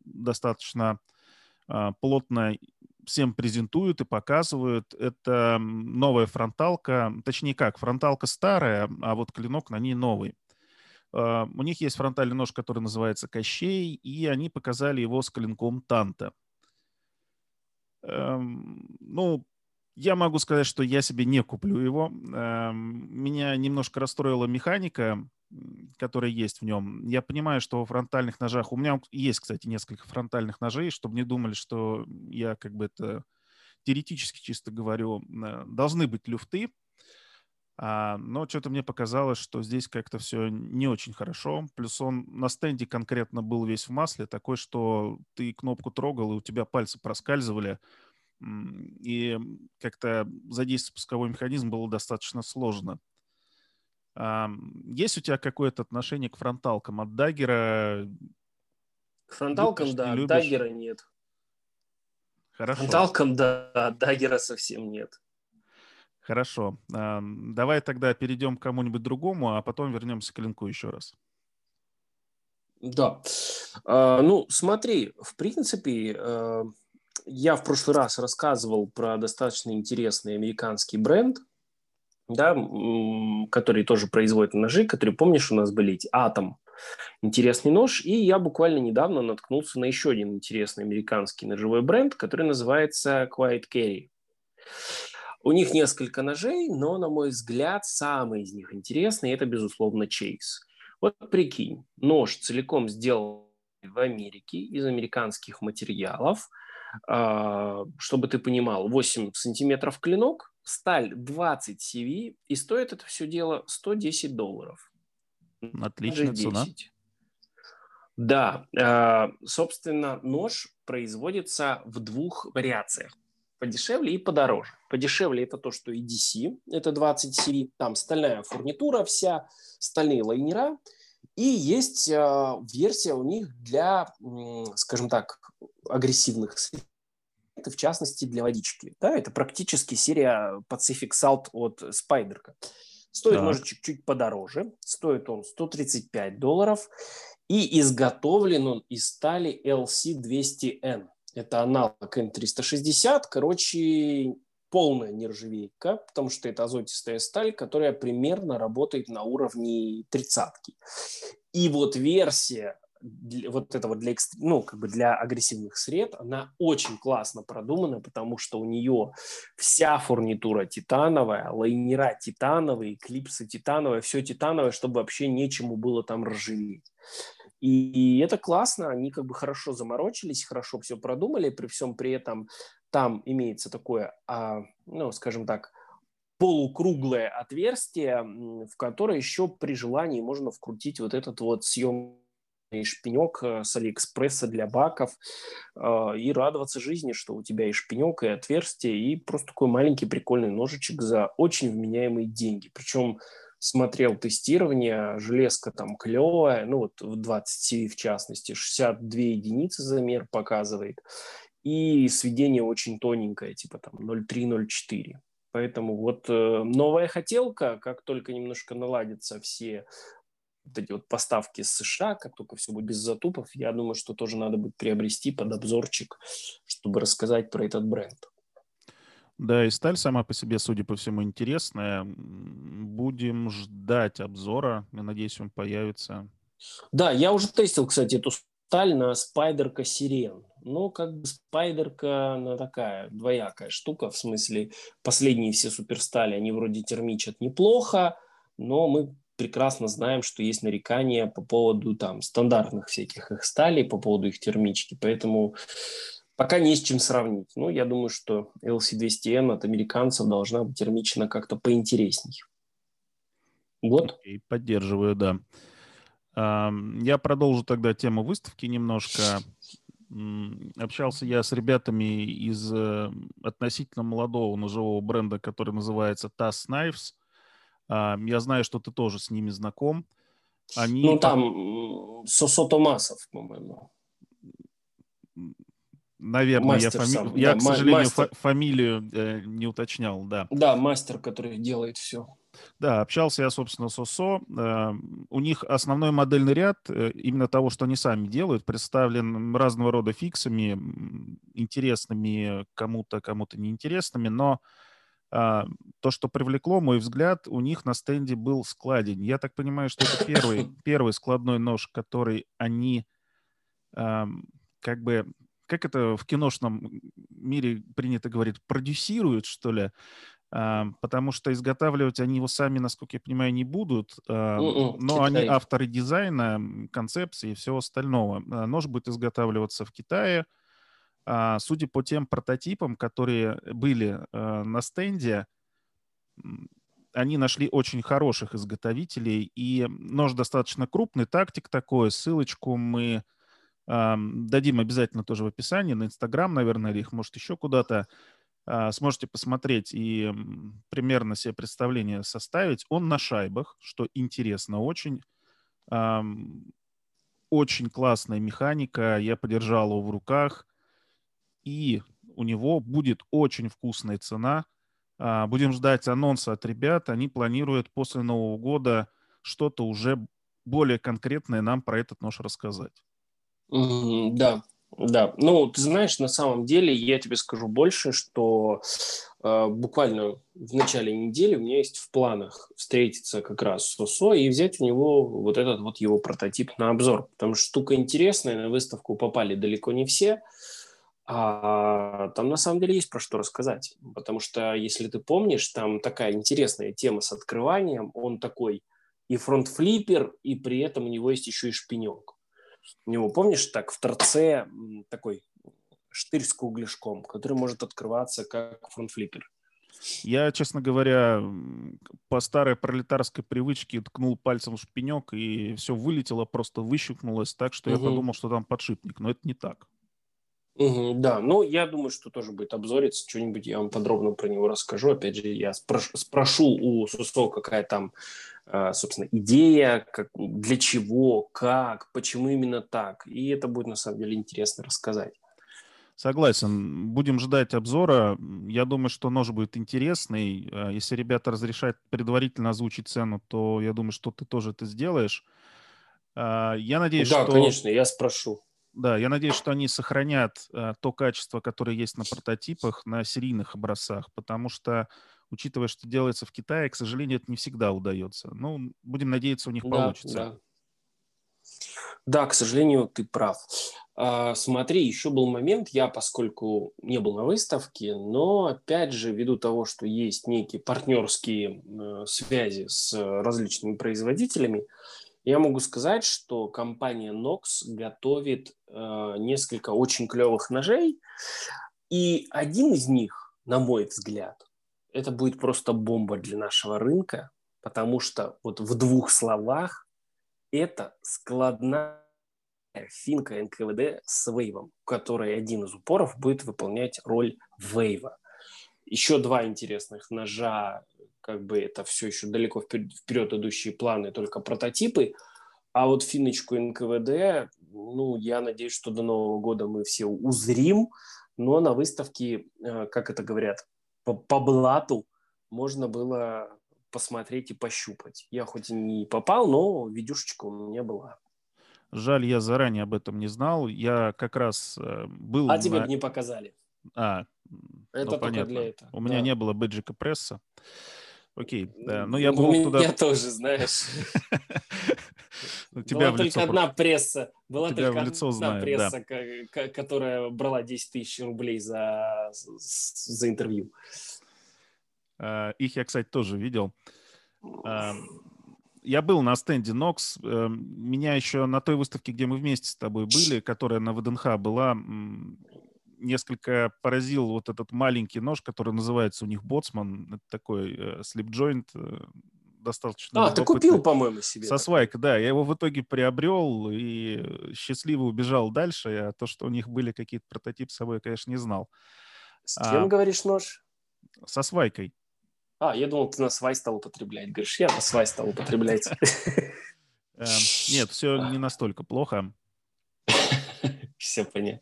достаточно а, плотно всем презентуют и показывают. Это новая фронталка, точнее как, фронталка старая, а вот клинок на ней новый. А, у них есть фронтальный нож, который называется Кощей, и они показали его с клинком Танта. Эм, ну, я могу сказать, что я себе не куплю его. Эм, меня немножко расстроила механика, которая есть в нем. Я понимаю, что во фронтальных ножах... У меня есть, кстати, несколько фронтальных ножей, чтобы не думали, что я как бы это теоретически чисто говорю. Э, должны быть люфты, а, но что-то мне показалось, что здесь как-то все не очень хорошо. Плюс он на стенде конкретно был весь в масле, такой, что ты кнопку трогал, и у тебя пальцы проскальзывали. И как-то задействовать пусковой механизм было достаточно сложно. Есть у тебя какое-то отношение к фронталкам от Даггера? К фронталкам, любишь, да, от Даггера нет. Хорошо. Фронталкам, да, от Даггера совсем нет. Хорошо. Давай тогда перейдем к кому-нибудь другому, а потом вернемся к линку еще раз. Да. А, ну, смотри, в принципе, э, я в прошлый раз рассказывал про достаточно интересный американский бренд, да, который тоже производит ножи, которые, помнишь, у нас были эти Атом, интересный нож, и я буквально недавно наткнулся на еще один интересный американский ножевой бренд, который называется Quiet Carry. У них несколько ножей, но, на мой взгляд, самый из них интересный – это, безусловно, Chase. Вот прикинь, нож целиком сделан в Америке из американских материалов – чтобы ты понимал, 8 сантиметров клинок, сталь 20 CV, и стоит это все дело 110 долларов. Отличная цена. Да, а, собственно, нож производится в двух вариациях. Подешевле и подороже. Подешевле это то, что EDC, это 20 CV, там стальная фурнитура вся, стальные лайнера, и есть э, версия у них для, скажем так, агрессивных в частности для водички. Да, это практически серия Pacific Salt от Спайдерка. Стоит так. ножичек чуть подороже, стоит он 135 долларов и изготовлен он из стали LC200N. Это аналог N360, короче, полная нержавейка, потому что это азотистая сталь, которая примерно работает на уровне тридцатки. И вот версия для, вот это вот для, ну, как бы для агрессивных сред, она очень классно продумана, потому что у нее вся фурнитура титановая, лайнера титановые, клипсы титановые, все титановое, чтобы вообще нечему было там ржаветь. И это классно, они как бы хорошо заморочились, хорошо все продумали, при всем при этом там имеется такое, а, ну, скажем так, полукруглое отверстие, в которое еще при желании можно вкрутить вот этот вот съемный шпинек э, с Алиэкспресса для баков э, и радоваться жизни, что у тебя и шпинек, и отверстие, и просто такой маленький прикольный ножичек за очень вменяемые деньги. Причем смотрел тестирование, железка там клевая, ну вот в 20 CV в частности, 62 единицы замер показывает, и сведение очень тоненькое, типа там 0,3-0,4. Поэтому вот э, новая хотелка, как только немножко наладятся все вот эти вот поставки с США, как только все будет без затупов, я думаю, что тоже надо будет приобрести под обзорчик, чтобы рассказать про этот бренд. Да, и сталь сама по себе, судя по всему, интересная. Будем ждать обзора. Я надеюсь, он появится. Да, я уже тестил, кстати, эту сталь на спайдерка сирен. Ну, как бы спайдерка, она такая двоякая штука, в смысле, последние все суперстали, они вроде термичат неплохо, но мы прекрасно знаем, что есть нарекания по поводу там стандартных всяких их сталей, по поводу их термички, поэтому пока не с чем сравнить. Ну, я думаю, что LC200M от американцев должна быть термична как-то поинтересней. Вот. Okay, поддерживаю, да. Я продолжу тогда тему выставки немножко. Общался я с ребятами из э, относительно молодого ножевого бренда, который называется TAS Knives. Я знаю, что ты тоже с ними знаком. Они... Ну, там Сосо Томасов, по-моему. Наверное, мастер я, фами... сам. я да, к сожалению, фа- фамилию э, не уточнял, да. Да, мастер, который делает все. Да, общался я, собственно, с ОСО. Э, у них основной модельный ряд э, именно того, что они сами делают, представлен разного рода фиксами, интересными кому-то, кому-то неинтересными, но э, то, что привлекло мой взгляд, у них на стенде был складень. Я так понимаю, что это первый, первый складной нож, который они как бы как это в киношном мире принято говорить, продюсируют, что ли, а, потому что изготавливать они его сами, насколько я понимаю, не будут, а, м-м, но они авторы дизайна, концепции и всего остального. А, нож будет изготавливаться в Китае. Судя по тем прототипам, которые были на стенде, они нашли очень хороших изготовителей, и нож достаточно крупный, тактик такой, ссылочку мы Дадим обязательно тоже в описании, на Инстаграм, наверное, или их, может, еще куда-то. А, сможете посмотреть и примерно себе представление составить. Он на шайбах, что интересно очень. Очень классная механика. Я подержал его в руках. И у него будет очень вкусная цена. А, будем ждать анонса от ребят. Они планируют после Нового года что-то уже более конкретное нам про этот нож рассказать. Да, да. Ну, ты знаешь, на самом деле я тебе скажу больше, что э, буквально в начале недели у меня есть в планах встретиться как раз с ОСО и взять у него вот этот вот его прототип на обзор, потому что штука интересная, на выставку попали далеко не все, а там на самом деле есть про что рассказать, потому что, если ты помнишь, там такая интересная тема с открыванием, он такой и фронт-флиппер, и при этом у него есть еще и шпинек. У него, помнишь, так в торце такой штырь с кругляшком, который может открываться как фронтфлиппер. Я, честно говоря, по старой пролетарской привычке ткнул пальцем в шпинек, и все вылетело, просто выщелкнулось так, что угу. я подумал, что там подшипник, но это не так. Угу, да, ну, я думаю, что тоже будет обзорец, что-нибудь я вам подробно про него расскажу. Опять же, я спрошу, спрошу у Сусо, какая там а, собственно, идея, как, для чего, как, почему именно так. И это будет, на самом деле, интересно рассказать. Согласен. Будем ждать обзора. Я думаю, что нож будет интересный. А, если ребята разрешают предварительно озвучить цену, то я думаю, что ты тоже это сделаешь. А, я надеюсь, да, что... Да, конечно, я спрошу. Да, я надеюсь, что они сохранят то качество, которое есть на прототипах, на серийных образцах, потому что учитывая, что делается в Китае, к сожалению, это не всегда удается. Ну, будем надеяться, у них да, получится. Да. Да, к сожалению, ты прав. А, смотри, еще был момент, я, поскольку не был на выставке, но, опять же, ввиду того, что есть некие партнерские э, связи с различными производителями, я могу сказать, что компания Nox готовит э, несколько очень клевых ножей, и один из них, на мой взгляд, это будет просто бомба для нашего рынка, потому что вот в двух словах это складная финка НКВД с вейвом, который один из упоров будет выполнять роль вейва. Еще два интересных ножа, как бы это все еще далеко вперед, идущие планы, только прототипы. А вот финочку НКВД, ну, я надеюсь, что до Нового года мы все узрим, но на выставке, э, как это говорят, по, по блату можно было посмотреть и пощупать. Я хоть и не попал, но видюшечка у меня была. Жаль, я заранее об этом не знал. Я как раз э, был... А на... тебе не показали. А, это ну, понятно. для этого. У меня да. не было бэджика пресса. Окей, да. Но я был туда... меня тоже, знаешь. Тебя Была только одна пресса. Была только одна пресса, которая брала 10 тысяч рублей за, за интервью. А, их я, кстати, тоже видел. А, я был на стенде Nox. Э, меня еще на той выставке, где мы вместе с тобой были, которая на ВДНХ была, несколько поразил вот этот маленький нож, который называется у них Боцман. Это такой слип-джойнт, э, э, достаточно... А, ты купил, по-моему, себе. Со свайка, да. Я его в итоге приобрел и счастливо убежал дальше. Я то, что у них были какие-то прототипы с собой, конечно, не знал. С кем, а, говоришь, нож? Со свайкой. А, я думал, ты на свай стал употреблять. Говоришь, я на свай стал употреблять. Эм, нет, все не настолько плохо. Все понятно.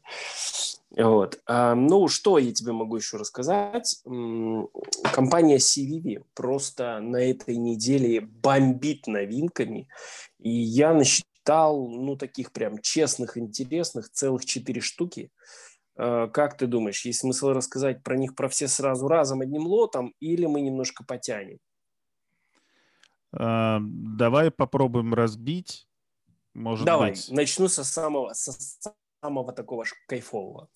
Вот. А, ну, что я тебе могу еще рассказать? Компания CVV просто на этой неделе бомбит новинками. И я насчитал, ну, таких прям честных, интересных, целых четыре штуки. Э, как ты думаешь, есть смысл рассказать про них про все сразу разом одним лотом, или мы немножко потянем? А, давай попробуем разбить. Может Давай, быть. начну со самого, со самого такого кайфового.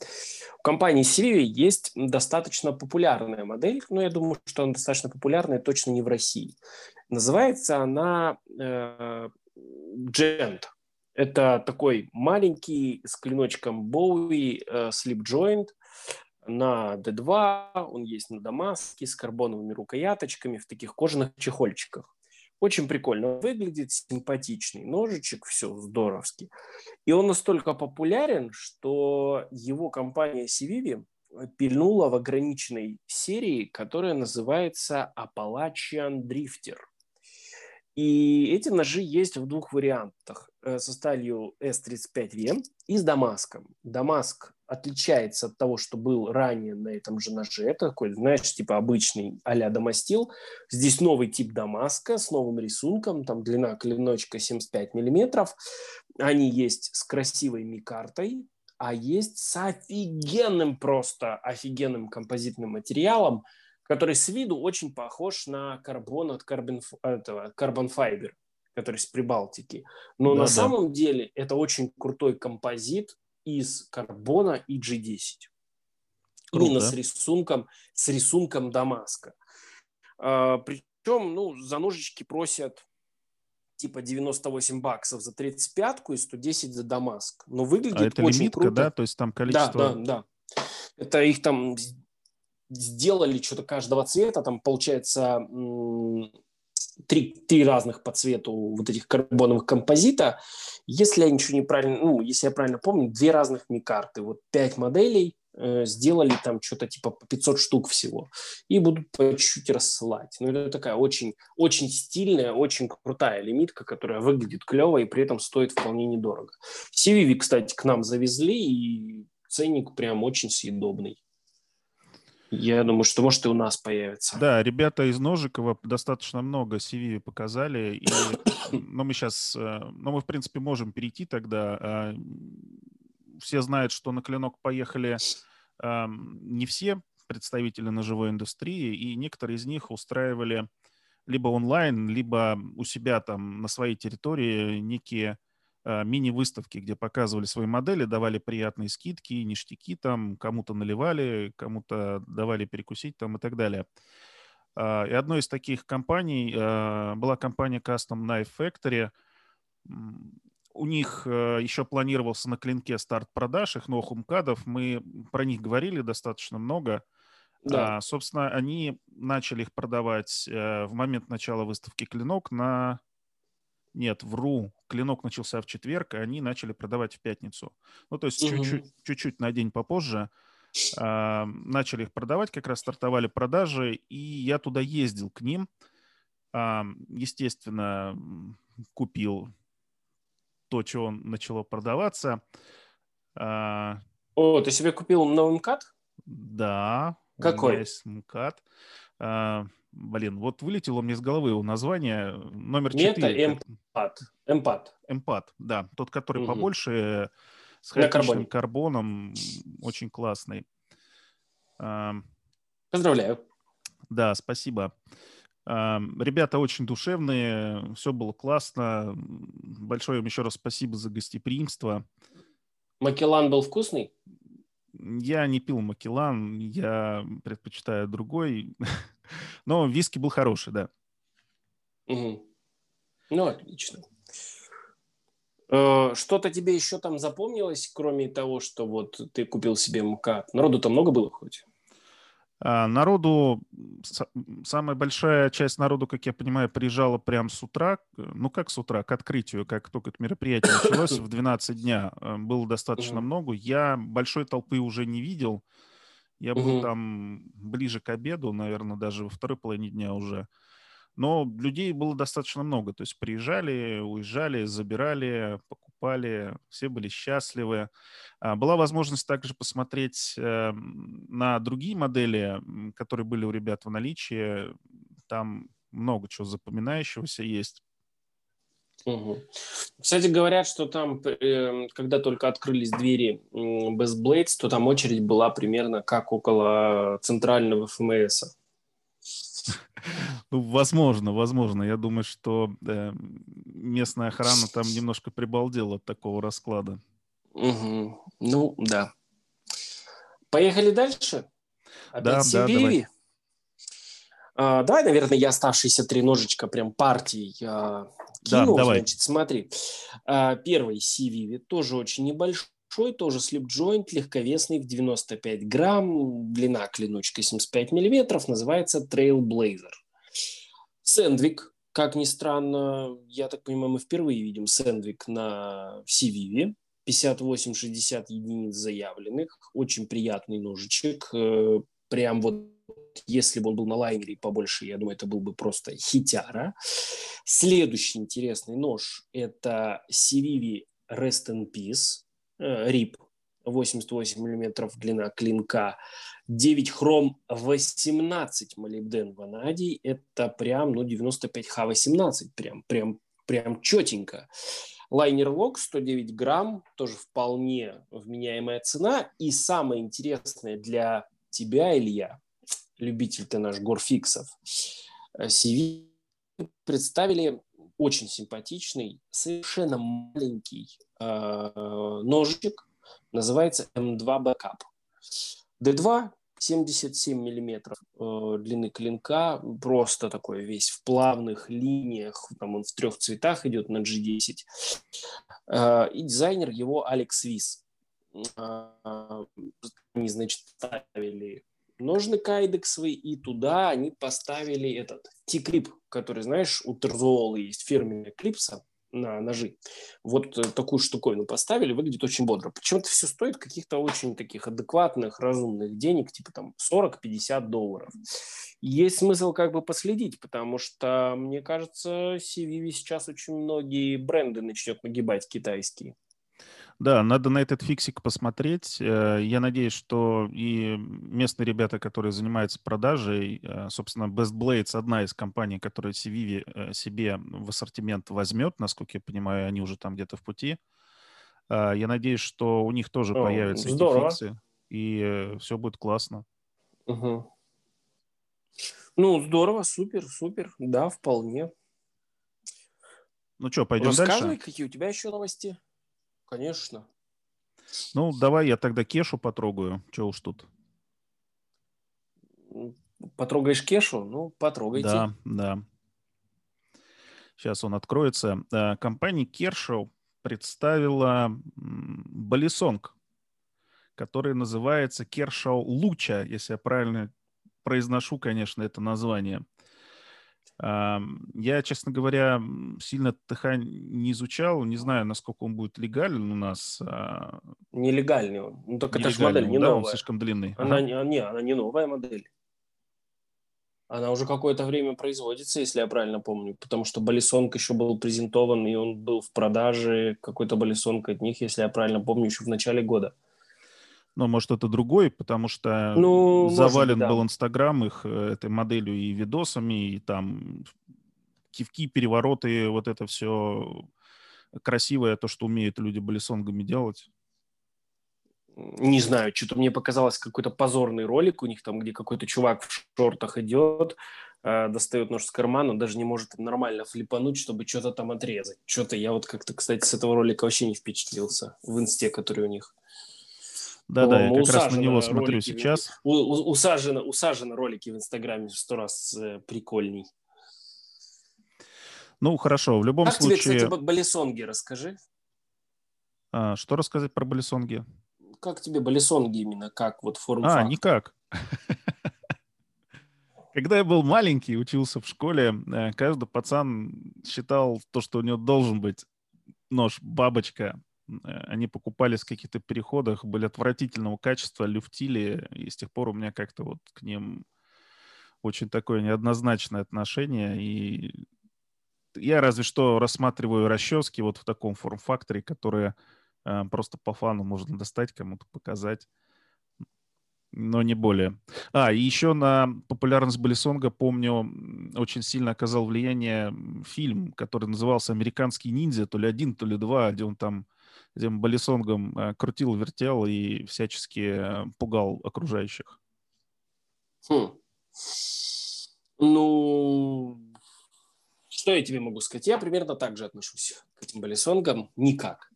У компании Сиви есть достаточно популярная модель, но я думаю, что она достаточно популярная точно не в России. Называется она э, Gent. Это такой маленький с клиночком Bowie э, Slip Joint на D2, он есть на Дамаске с карбоновыми рукояточками в таких кожаных чехольчиках. Очень прикольно выглядит, симпатичный ножичек, все здоровски. И он настолько популярен, что его компания Civivi пильнула в ограниченной серии, которая называется Appalachian Drifter. И эти ножи есть в двух вариантах. Э, со сталью S35V и с Дамаском. Дамаск отличается от того, что был ранее на этом же ноже. Это такой, знаешь, типа обычный а-ля Дамастил. Здесь новый тип Дамаска с новым рисунком. Там длина клиночка 75 миллиметров. Они есть с красивой микартой, а есть с офигенным просто, офигенным композитным материалом, который с виду очень похож на карбон от карбон, этого, карбон файбер, который с Прибалтики. Но да, на да. самом деле это очень крутой композит из карбона и G10. Круто. Именно с рисунком, с рисунком Дамаска. А, причем, ну, за ножички просят типа 98 баксов за 35-ку и 110 за Дамаск. Но выглядит а это очень лимитка, круто. да? То есть там количество... Да, да, да. Это их там сделали что-то каждого цвета, там получается три, три разных по цвету вот этих карбоновых композита. Если я ничего неправильно, ну, если я правильно помню, две разных ми-карты, вот пять моделей э, сделали там что-то типа по 500 штук всего и будут по чуть-чуть рассылать. Ну, это такая очень, очень стильная, очень крутая лимитка, которая выглядит клево и при этом стоит вполне недорого. CVV, кстати, к нам завезли и ценник прям очень съедобный. Я думаю, что может и у нас появится. Да, ребята из Ножикова достаточно много CV показали, и ну, мы сейчас, э, ну, мы, в принципе, можем перейти тогда. А, все знают, что на Клинок поехали не все представители ножевой индустрии, и некоторые из них устраивали либо онлайн, либо у себя там на своей территории некие мини-выставки, где показывали свои модели, давали приятные скидки, ништяки там, кому-то наливали, кому-то давали перекусить там и так далее. А, и одной из таких компаний э, была компания Custom Knife Factory. У них еще планировался на клинке старт продаж их новых умкадов. Мы про них говорили достаточно много. Да. А, собственно, они начали их продавать э, в момент начала выставки «Клинок» на... Нет, вру. «Клинок» начался в четверг, и они начали продавать в пятницу. Ну, то есть угу. чуть-чуть, чуть-чуть на день попозже а, начали их продавать, как раз стартовали продажи, и я туда ездил к ним. А, естественно, купил то, что начало продаваться. А, О, ты себе купил новый МКАД? Да, какой? У меня есть МКАД. А, блин, вот вылетело мне из головы его название. Номер 4. Это МПАД. МПАД. МПАД, да. Тот, который угу. побольше, с хаотичным карбоном. Очень классный. Поздравляю. Да, спасибо. Ребята очень душевные, все было классно. Большое им еще раз спасибо за гостеприимство. Макелан был вкусный? Я не пил Макелан, я предпочитаю другой. Но виски был хороший, да. Угу. Ну, отлично. Э, что-то тебе еще там запомнилось, кроме того, что вот ты купил себе МК? Народу там много было хоть? А, народу, самая большая часть народу, как я понимаю, приезжала прямо с утра, ну как с утра, к открытию, как только это мероприятие началось, в 12 дня э, было достаточно много. Я большой толпы уже не видел, я был там ближе к обеду, наверное, даже во второй половине дня уже. Но людей было достаточно много, то есть приезжали, уезжали, забирали, покупали, все были счастливы. А, была возможность также посмотреть э, на другие модели, которые были у ребят в наличии. Там много чего запоминающегося есть. Угу. Кстати, говорят, что там, э, когда только открылись двери Best Blades, то там очередь была примерно как около центрального ФМС. Ну, возможно, возможно. Я думаю, что э, местная охрана там немножко прибалдела от такого расклада. Угу. Ну, да. Поехали дальше. Опять да, да, давай. А, давай, наверное, я оставшиеся три ножичка прям партий я кину. Да, давай. Значит, смотри. А, первый CVV тоже очень небольшой большой, тоже слип-джойнт, легковесный в 95 грамм, длина клиночка 75 миллиметров, называется Trailblazer. Сэндвик, как ни странно, я так понимаю, мы впервые видим сэндвик на Сививе. 58-60 единиц заявленных. Очень приятный ножичек. Э, прям вот если бы он был на лайнере побольше, я думаю, это был бы просто хитяра. Следующий интересный нож – это Civivi Rest in Peace. рип 88 мм длина клинка, 9 хром 18 молибден ванадий, это прям, ну, 95Х18, прям, прям, прям четенько. Лайнер лог 109 грамм, тоже вполне вменяемая цена. И самое интересное для тебя, Илья, любитель ты наш горфиксов, CV представили очень симпатичный, совершенно маленький э, ножик, называется M2 Backup. D2 77 миллиметров э, длины клинка, просто такой весь в плавных линиях, там он в трех цветах идет на G10. Э, и дизайнер его Алекс Вис. Э, они, значит, ставили ножны кайдексовые, и туда они поставили этот T-клип, который, знаешь, у Терзуола есть фирменная клипса на ножи. Вот э, такую штуковину поставили, выглядит очень бодро. Почему-то все стоит каких-то очень таких адекватных, разумных денег, типа там 40-50 долларов. Есть смысл как бы последить, потому что, мне кажется, CVV сейчас очень многие бренды начнет нагибать китайские. Да, надо на этот фиксик посмотреть. Э, я надеюсь, что и местные ребята, которые занимаются продажей, э, собственно, Best Blades одна из компаний, которая Civivi э, себе в ассортимент возьмет, насколько я понимаю, они уже там где-то в пути. Я надеюсь, что у них тоже О, появятся здорово. эти фиксы, и все будет классно. Угу. Ну, здорово, супер, супер, да, вполне. Ну что, пойдем Рассказывай, дальше? Рассказывай, какие у тебя еще новости. Конечно. Ну, давай я тогда Кешу потрогаю. Че уж тут. Потрогаешь Кешу? Ну, потрогайте. Да, да. Сейчас он откроется. Э, Компания Kershaw представила балисонг, который называется Kershaw Луча, если я правильно произношу, конечно, это название. Я, честно говоря, сильно ТХ не изучал, не знаю, насколько он будет легален у нас. а, Нелегальный он. Ну, только это же модель не он, да, он новая. слишком длинный. Она, Ага. не, не, она не новая модель. Она уже какое-то время производится, если я правильно помню, потому что Балисонг еще был презентован, и он был в продаже, какой-то Балисонг от них, если я правильно помню, еще в начале года. Ну, может, это другой, потому что Ну, завален быть, да. был Инстаграм их э, этой моделью и видосами, и там кивки, перевороты, вот это все красивое, то, что умеют люди балисонгами делать. Не знаю, что-то мне показалось какой-то позорный ролик у них там, где какой-то чувак в шортах идет, э, достает нож с кармана, даже не может нормально флипануть, чтобы что-то там отрезать. Что-то я вот как-то, кстати, с этого ролика вообще не впечатлился в инсте, который у них. Да-да, я По-моему, как раз на него смотрю ролики сейчас. У- у- усажено, усажено ролики в Инстаграме сто раз э, прикольней. Ну, хорошо, в любом как тебе, случае... кстати, ба- балисонги, расскажи. А, что рассказать про балисонги? Как тебе балисонги именно, как вот форм А, никак. Когда я был маленький, учился в школе, э, каждый пацан считал то, что у него должен быть нож бабочка. Э, Они покупались в каких-то переходах, были отвратительного качества, люфтили, и с тех пор у меня как-то вот к ним очень такое неоднозначное отношение. И я разве что рассматриваю расчески вот в таком форм-факторе, которые э, просто по фану можно достать, кому-то показать но не более. А, и еще на популярность Балисонга, помню, очень сильно оказал влияние фильм, который назывался «Американский ниндзя», то ли один, то ли два, где он там этим Балисонгом э, крутил, вертел и всячески э, пугал окружающих. Хм. Ну, что я тебе могу сказать? Я примерно так же отношусь к этим балисонгам. Никак.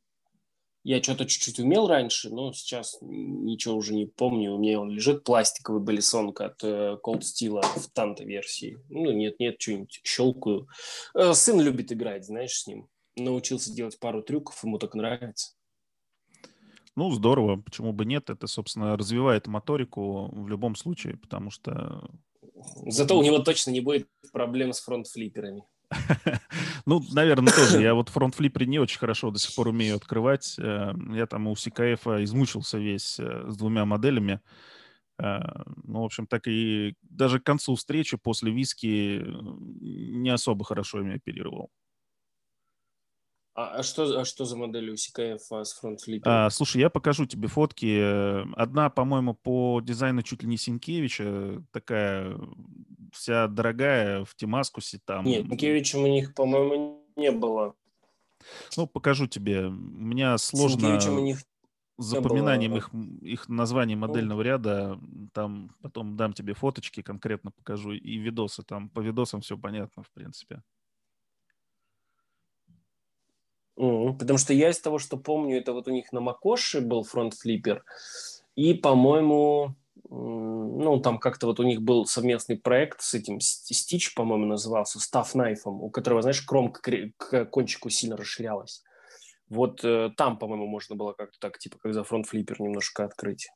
Я что-то чуть-чуть умел раньше, но сейчас ничего уже не помню. У меня он лежит пластиковый балисонг от э, Cold Steel в танто версии. Ну, нет-нет, что-нибудь щелкаю. Сын любит играть, знаешь, с ним. Научился делать пару трюков, ему так нравится. Ну, здорово, почему бы нет? Это, собственно, развивает моторику в любом случае, потому что Зато у него точно не будет проблем с фронт-флиперами. Ну, наверное, тоже. Я вот фронт-флипперы не очень хорошо до сих пор умею открывать. Э, Я там у СКФ измучился весь э, с двумя моделями. Э, Ну, в общем, так и даже к концу встречи после виски не особо хорошо ими оперировал. А, а что, а что за модель у СКФ с фронт-флипером? А, слушай, я покажу тебе фотки. Э, Одна, по-моему, по дизайну чуть ли не Синкевича, такая вся дорогая, в Тимаскусе там. Нет, Никевичем у них, по-моему, не было. Ну, покажу тебе. У меня сложно... Синкевичем у них с запоминанием было. их, их названий модельного ряда. Там потом дам тебе фоточки, конкретно покажу, и видосы. Там по видосам все понятно, в принципе. Потому что я из того, что помню, это вот у них на Макоши был фронт-флиппер. И, по-моему, ну, там как-то вот у них был совместный проект с этим, Стич, по-моему, назывался, Staff Knife, у которого, знаешь, кромка к кончику сильно расширялась. Вот э, там, по-моему, можно было как-то так, типа, как за фронт-флиппер немножко открыть.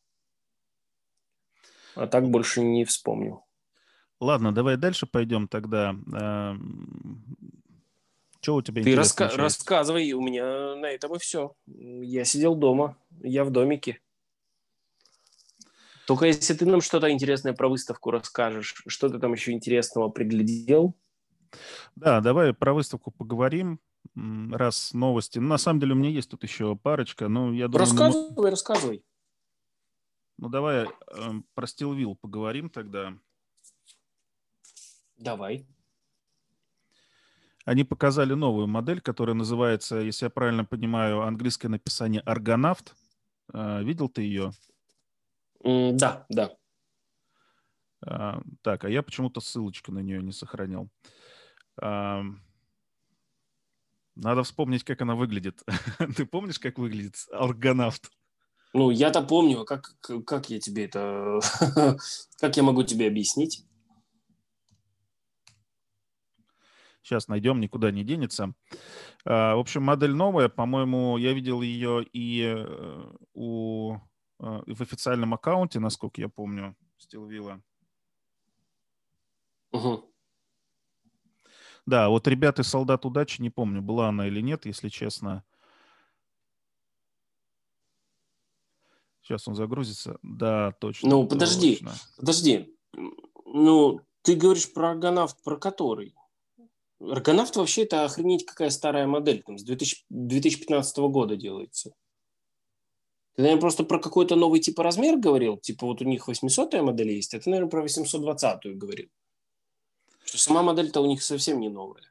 А так больше не вспомню. Ладно, давай дальше пойдем тогда. Что у тебя Ты раска- есть? рассказывай, у меня на этом и все. Я сидел дома, я в домике. Только если ты нам что-то интересное про выставку расскажешь, что ты там еще интересного приглядел? Да, давай про выставку поговорим. Раз новости. Ну, на самом деле у меня есть тут еще парочка. Ну, я думаю, мы мо- рассказывай, рассказывай. ну давай эм, про Steel поговорим тогда. Давай. Они показали новую модель, которая называется, если я правильно понимаю, английское написание Аргонавт. Э, Видел ты ее? Да, да. А, Так, а я почему-то ссылочку на нее не сохранил. Ам, Надо вспомнить, как она выглядит. Ты помнишь, как выглядит аргонавт? Ну, я-то помню. Как, как я тебе это... как я могу тебе объяснить? Сейчас найдем, никуда не денется. А, в общем, модель новая. По-моему, я видел ее и э, у, э, в официальном аккаунте, насколько я помню, Стилвилла. Угу. Да, вот ребята «Солдат удачи», не помню, была она или нет, если честно. Сейчас он загрузится. Да, точно. Ну, подожди, точно. подожди. Ну, ты говоришь про аргонавт, про который? Аргонавт вообще это охренеть какая старая модель, там, с 2000, 2015 года делается. Ты, наверное, просто про какой-то новый типа размер говорил? Типа вот у них 800 модель есть, а ты, наверное, про 820 говорил. Что сама модель-то у них совсем не новая.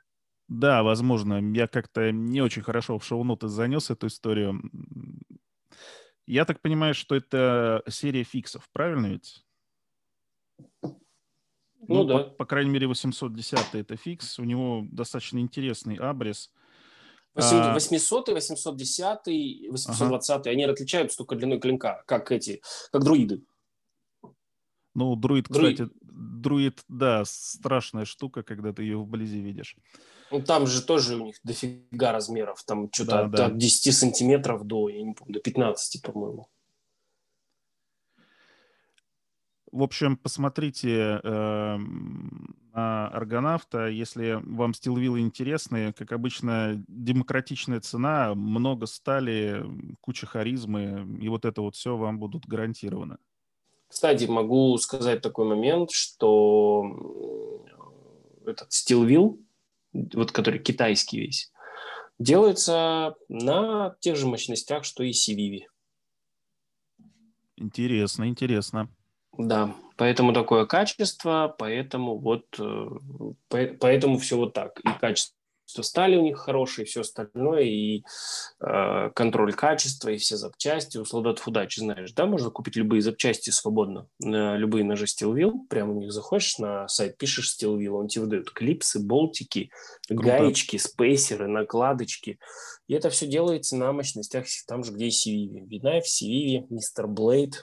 Да, возможно. Я как-то не очень хорошо в шоу-ноты занес эту историю. Я так понимаю, что это серия фиксов, правильно ведь? Ну, ну да. По, по крайней мере, 810 это фикс. У него достаточно интересный абрис. 800, 810, 820, ага. они отличаются только длиной клинка, как эти, как друиды. Ну, друид, друид, кстати, друид, да, страшная штука, когда ты ее вблизи видишь. Ну, там же тоже у них дофига размеров. Там что-то да, от, да. от 10 сантиметров до, я не помню, до 15, по-моему. В общем, посмотрите э, на Аргонавта. Если вам стилвиллы интересны, как обычно, демократичная цена, много стали, куча харизмы, и вот это вот все вам будут гарантированы. Кстати, могу сказать такой момент, что этот Stillville, вот который китайский весь, делается на тех же мощностях, что и CVV. Интересно, интересно. Да, поэтому такое качество, поэтому вот, э, поэтому все вот так. И качество стали у них хорошие, все остальное, и э, контроль качества, и все запчасти. У солдатов удачи, знаешь, да, можно купить любые запчасти свободно, на любые ножи Steelville, прямо у них заходишь на сайт, пишешь Steelville, он тебе выдает клипсы, болтики, Круто. гаечки, спейсеры, накладочки. И это все делается на мощностях там же, где и CVV. Видна в CVV, Mr. Blade,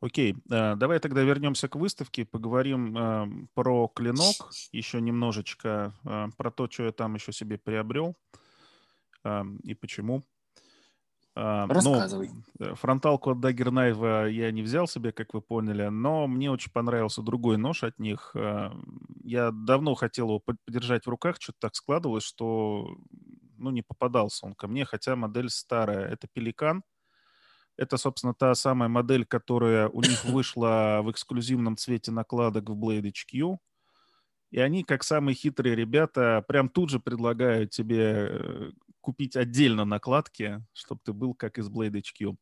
Окей, э, давай тогда вернемся к выставке, поговорим э, про клинок, еще немножечко э, про то, что я там еще себе приобрел и почему. Рассказывай. Ну, фронталку от Dagger Knife я не взял себе, как вы поняли, но мне очень понравился другой нож от них. Я давно хотел его подержать в руках, что-то так складывалось, что ну, не попадался он ко мне, хотя модель старая. Это Пеликан. Это, собственно, та самая модель, которая у них вышла в эксклюзивном цвете накладок в Blade HQ. И они, как самые хитрые ребята, прям тут же предлагают тебе э, купить отдельно накладки, чтобы ты был как из Blade HQ.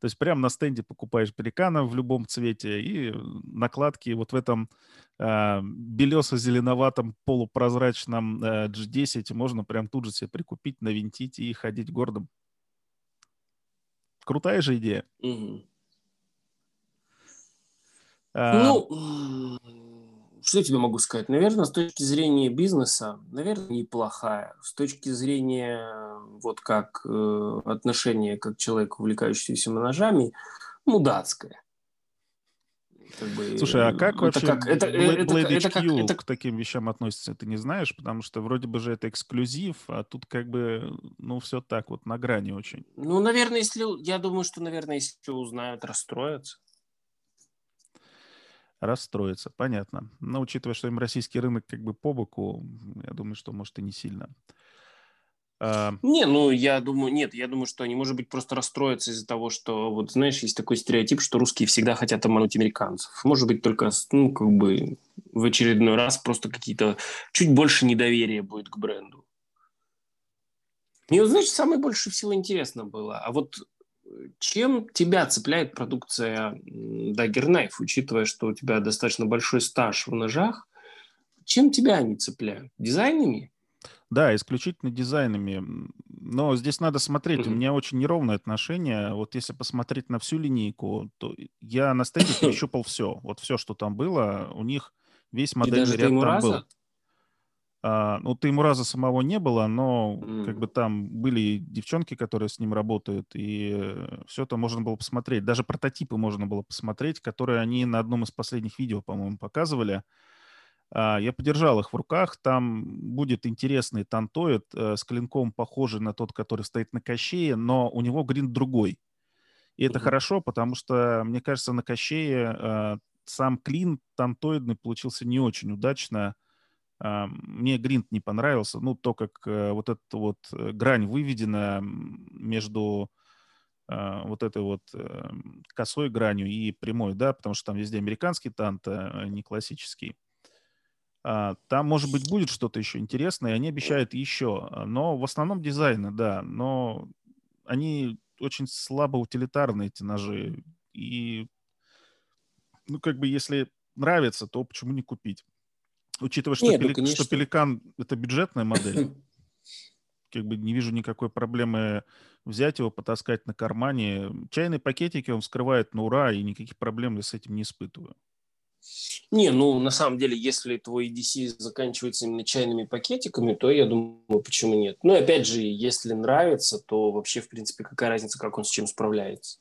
То есть прямо на стенде покупаешь пеликана в любом цвете и накладки вот в этом э, белесо-зеленоватом полупрозрачном э, G10 можно прям тут же себе прикупить, навинтить и ходить гордым. Крутая же идея. Угу. А... Ну, что я тебе могу сказать? Наверное, с точки зрения бизнеса, наверное, неплохая. С точки зрения вот как э, отношения как человек, увлекающийся ножами, мудацкая. Как бы, Слушай, а как это вообще как, это, Blade, это, Blade это, HQ как, это... к таким вещам относится, ты не знаешь? Потому что вроде бы же это эксклюзив, а тут как бы, ну, все так вот на грани очень. Ну, наверное, если... Я думаю, что, наверное, если узнают, расстроятся. Расстроится, понятно. Но учитывая, что им российский рынок как бы по боку, я думаю, что, может, и не сильно. А, не, ну я думаю, нет, я думаю, что они, может быть, просто расстроятся из-за того, что, вот знаешь, есть такой стереотип, что русские всегда хотят обмануть американцев. Может быть, только, ну, как бы в очередной раз просто какие-то чуть больше недоверия будет к бренду. Мне, знаешь, самое больше всего интересно было, а вот чем тебя цепляет продукция Dagger Knife, учитывая, что у тебя достаточно большой стаж в ножах, чем тебя они цепляют? Дизайнами? Да, исключительно дизайнами. Но здесь надо смотреть. У меня очень неровное отношение. Вот если посмотреть на всю линейку, то я на стенде перещупал все. Вот все, что там было, у них весь модельный ряд там был. А, ну, Таймураза самого не было, но mm. как бы там были девчонки, которые с ним работают, и все это можно было посмотреть. Даже прототипы можно было посмотреть, которые они на одном из последних видео, по-моему, показывали. А, я подержал их в руках. Там будет интересный тантоид э, с клинком, похожий на тот, который стоит на Кощее, но у него гринт другой. И это mm-hmm. хорошо, потому что, мне кажется, на Кощее э, сам клин тантоидный получился не очень удачно. А, мне гринт не понравился. Ну, то, как э, вот эта вот э, грань выведена между а, вот этой вот косой гранью и прямой, да, потому что там везде американский тант, а не классический. Там, может быть, будет что-то еще интересное, и они обещают еще. Но в основном дизайны, да. Но они очень слабо утилитарны, эти ножи. И, ну, как бы, если нравится, то почему не купить? Учитывая, что, Нет, ну, пели... что Пеликан — это бюджетная модель, как бы не вижу никакой проблемы взять его, потаскать на кармане. Чайные пакетики он вскрывает на ура, и никаких проблем я с этим не испытываю. Не, ну, на самом деле, если твой EDC заканчивается именно чайными пакетиками, то я думаю, почему нет. Ну, опять же, если нравится, то вообще, в принципе, какая разница, как он с чем справляется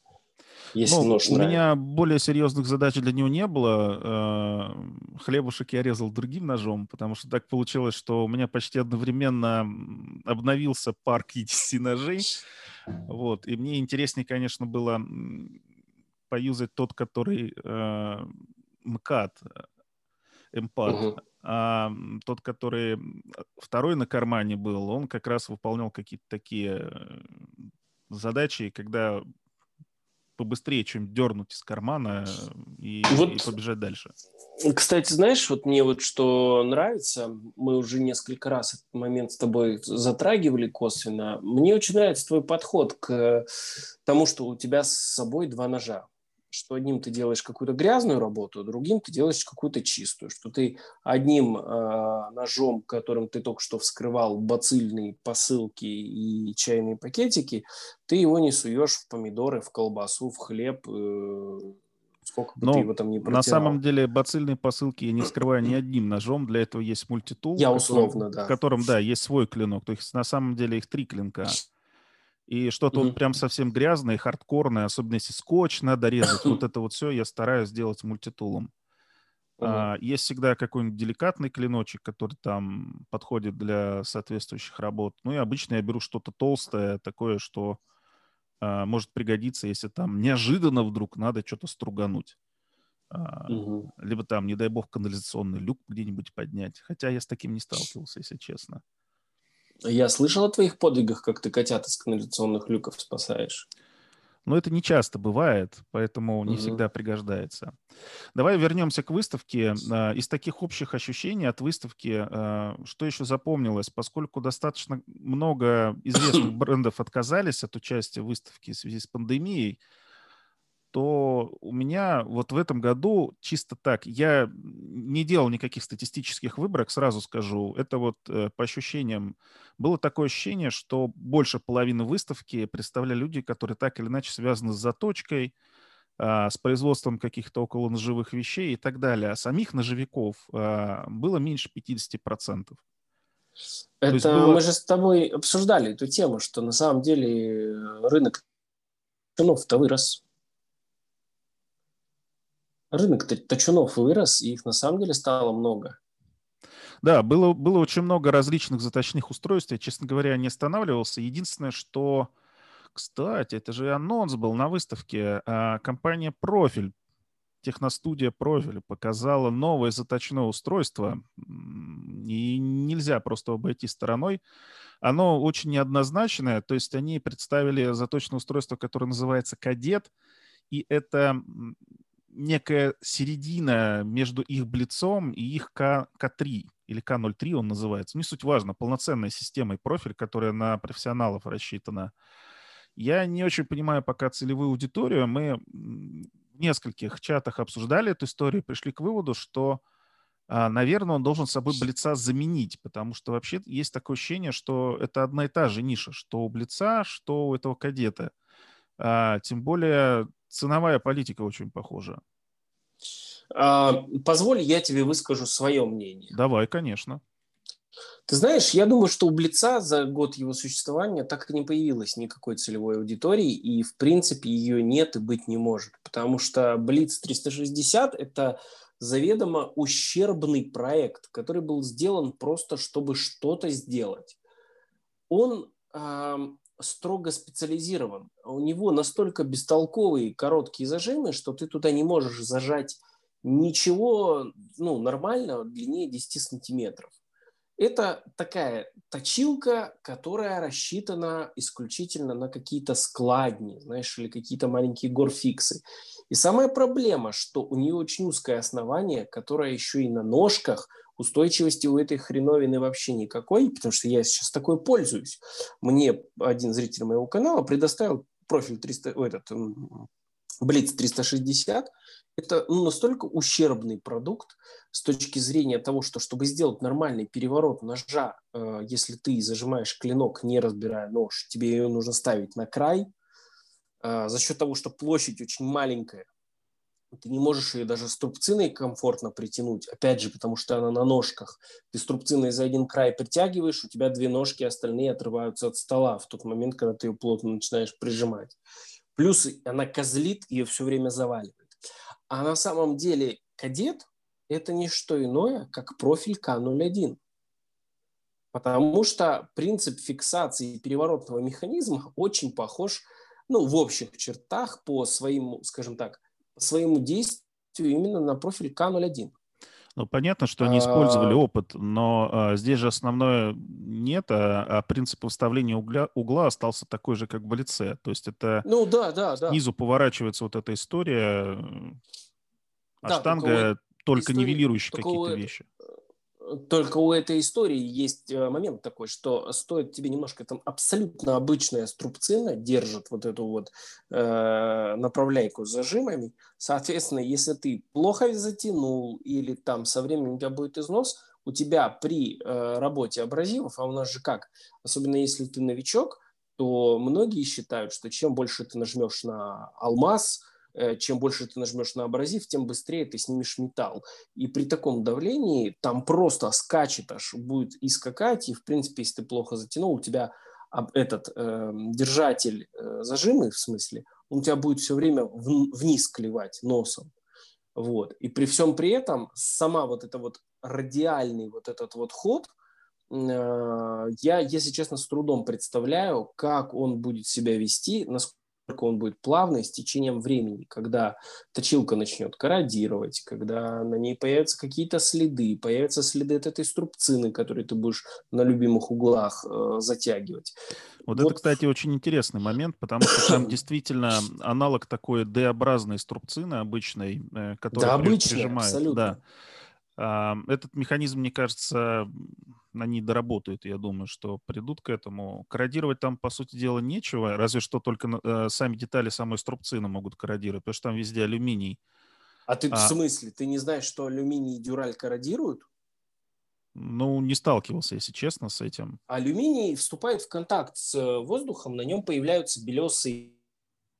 если ну, нож У меня более серьезных задач для него не было. Э, хлебушек я резал другим ножом, потому что так получилось, что у меня почти одновременно обновился парк ETC ножей. Вот. И мне интереснее, конечно, было поюзать тот, который э, МКАД, МПАД. Угу. А тот, который второй на кармане был, он как раз выполнял какие-то такие э, задачи, когда побыстрее, чем дернуть из кармана э, и, вот, и побежать дальше. Кстати, знаешь, вот мне вот что нравится, мы уже несколько раз этот момент с тобой затрагивали косвенно. Мне очень нравится твой подход к тому, что у тебя с собой два ножа что одним ты делаешь какую-то грязную работу, другим ты делаешь какую-то чистую, что ты одним э, ножом, которым ты только что вскрывал бацильные посылки и чайные пакетики, ты его не суешь в помидоры, в колбасу, в хлеб, э, сколько бы Но ты его там не протирал. На самом деле бацильные посылки я не вскрываю ни одним ножом, для этого есть мультитул. Я условно, да. В котором, да, есть свой клинок, то есть на самом деле их три клинка и что-то mm-hmm. вот прям совсем грязное, хардкорное, особенно если скотч надо резать, вот это вот все я стараюсь сделать мультитулом. Mm-hmm. А, есть всегда какой-нибудь деликатный клиночек, который там подходит для соответствующих работ. Ну и обычно я беру что-то толстое, такое, что а, может пригодиться, если там неожиданно вдруг надо что-то стругануть. А, mm-hmm. Либо там, не дай бог, канализационный люк где-нибудь поднять. Хотя я с таким не сталкивался, если честно. Я слышал о твоих подвигах, как ты котят из канализационных люков спасаешь. Но это не часто бывает, поэтому не угу. всегда пригождается. Давай вернемся к выставке. А, из таких общих ощущений от выставки, а, что еще запомнилось, поскольку достаточно много известных брендов отказались от участия в выставке в связи с пандемией, то у меня вот в этом году чисто так, я не делал никаких статистических выборок, сразу скажу, это вот э, по ощущениям, было такое ощущение, что больше половины выставки представляли люди, которые так или иначе связаны с заточкой, а, с производством каких-то около ножевых вещей и так далее. А самих ножевиков а, было меньше 50%. Это было... мы же с тобой обсуждали эту тему, что на самом деле рынок чинов-то вырос рынок точунов вырос, и их на самом деле стало много. Да, было, было очень много различных заточных устройств. Я, честно говоря, не останавливался. Единственное, что, кстати, это же анонс был на выставке. А, компания «Профиль», техностудия «Профиль» показала новое заточное устройство. И нельзя просто обойти стороной. Оно очень неоднозначное. То есть они представили заточное устройство, которое называется «Кадет». И это некая середина между их Блицом и их К, К3 или К03 он называется. Не суть важно, полноценная система и профиль, которая на профессионалов рассчитана. Я не очень понимаю пока целевую аудиторию. Мы в нескольких чатах обсуждали эту историю, пришли к выводу, что, а, наверное, он должен собой Блица заменить, потому что вообще есть такое ощущение, что это одна и та же ниша, что у Блица, что у этого кадета. А, тем более ценовая политика очень похожа. А, позволь, я тебе выскажу свое мнение. Давай, конечно. Ты знаешь, я думаю, что у Блица за год его существования так и не появилось никакой целевой аудитории, и, в принципе, ее нет и быть не может, потому что Блиц 360 – это заведомо ущербный проект, который был сделан просто, чтобы что-то сделать. Он э, строго специализирован. У него настолько бестолковые короткие зажимы, что ты туда не можешь зажать ничего ну, нормального длиннее 10 сантиметров. Это такая точилка, которая рассчитана исключительно на какие-то складни, знаешь, или какие-то маленькие горфиксы. И самая проблема, что у нее очень узкое основание, которое еще и на ножках, устойчивости у этой хреновины вообще никакой, потому что я сейчас такой пользуюсь. Мне один зритель моего канала предоставил профиль 300, этот, Blitz 360, это ну, настолько ущербный продукт с точки зрения того, что чтобы сделать нормальный переворот ножа, э, если ты зажимаешь клинок, не разбирая нож, тебе ее нужно ставить на край, э, за счет того, что площадь очень маленькая, ты не можешь ее даже струбциной комфортно притянуть, опять же, потому что она на ножках. Ты струбциной за один край притягиваешь, у тебя две ножки, остальные отрываются от стола в тот момент, когда ты ее плотно начинаешь прижимать. Плюс она козлит, ее все время заваливает. А на самом деле кадет – это не что иное, как профиль К-01. Потому что принцип фиксации переворотного механизма очень похож, ну, в общих чертах по своему, скажем так, своему действию именно на профиль К-01. Ну, понятно, что они использовали а. опыт, но а, здесь же основное нет, а, а принцип выставления угля, угла остался такой же, как в лице. То есть это ну, да, да, да. снизу поворачивается вот эта история, а да, штанга только, история, нивелирующая какие-то вещи только у этой истории есть э, момент такой, что стоит тебе немножко там абсолютно обычная струбцина держит вот эту вот э, направляйку с зажимами. Соответственно, если ты плохо затянул или там со временем у тебя будет износ, у тебя при э, работе абразивов, а у нас же как, особенно если ты новичок, то многие считают, что чем больше ты нажмешь на алмаз, чем больше ты нажмешь на абразив, тем быстрее ты снимешь металл. И при таком давлении там просто скачет аж, будет и скакать, и в принципе, если ты плохо затянул, у тебя этот э, держатель э, зажимы, в смысле, он у тебя будет все время в, вниз клевать носом. Вот. И при всем при этом сама вот эта вот радиальный вот этот вот ход, э, я, если честно, с трудом представляю, как он будет себя вести, насколько он будет плавный с течением времени, когда точилка начнет корродировать, когда на ней появятся какие-то следы, появятся следы от этой струбцины, которые ты будешь на любимых углах э, затягивать. Вот, вот это, кстати, очень интересный момент, потому что там действительно аналог такой D-образной струбцины обычной, э, которая да, обычная, прижимает. Абсолютно. Да. Этот механизм, мне кажется, они доработают, я думаю, что придут к этому. Корродировать там, по сути дела, нечего, разве что только э, сами детали самой струбцины могут корродировать, потому что там везде алюминий. А ты а, в смысле? Ты не знаешь, что алюминий и дюраль корродируют? Ну, не сталкивался, если честно, с этим. Алюминий вступает в контакт с воздухом, на нем появляются белесые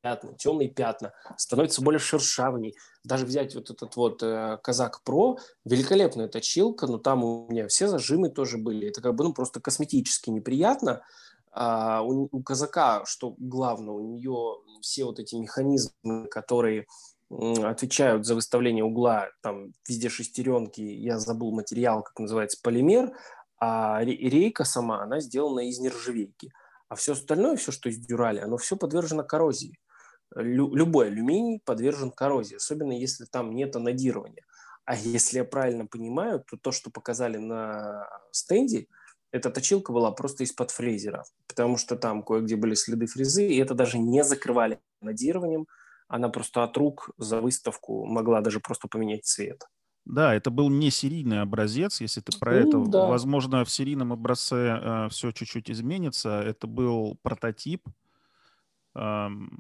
пятна, темные пятна, становится более шершавней. Даже взять вот этот вот э, Казак Про, великолепная точилка, но там у меня все зажимы тоже были. Это как бы ну, просто косметически неприятно. А у, у Казака, что главное, у нее все вот эти механизмы, которые отвечают за выставление угла, там везде шестеренки, я забыл материал, как называется, полимер, а рейка сама, она сделана из нержавейки. А все остальное, все, что из дюрали, оно все подвержено коррозии лю, любой алюминий подвержен коррозии, особенно если там нет анодирования. А если я правильно понимаю, то то, что показали на стенде, эта точилка была просто из-под фрезера, потому что там кое-где были следы фрезы, и это даже не закрывали анодированием, она просто от рук за выставку могла даже просто поменять цвет. Да, это был не серийный образец, если ты про ну, это. Да. Возможно, в серийном образце э, все чуть-чуть изменится. Это был прототип. Эм,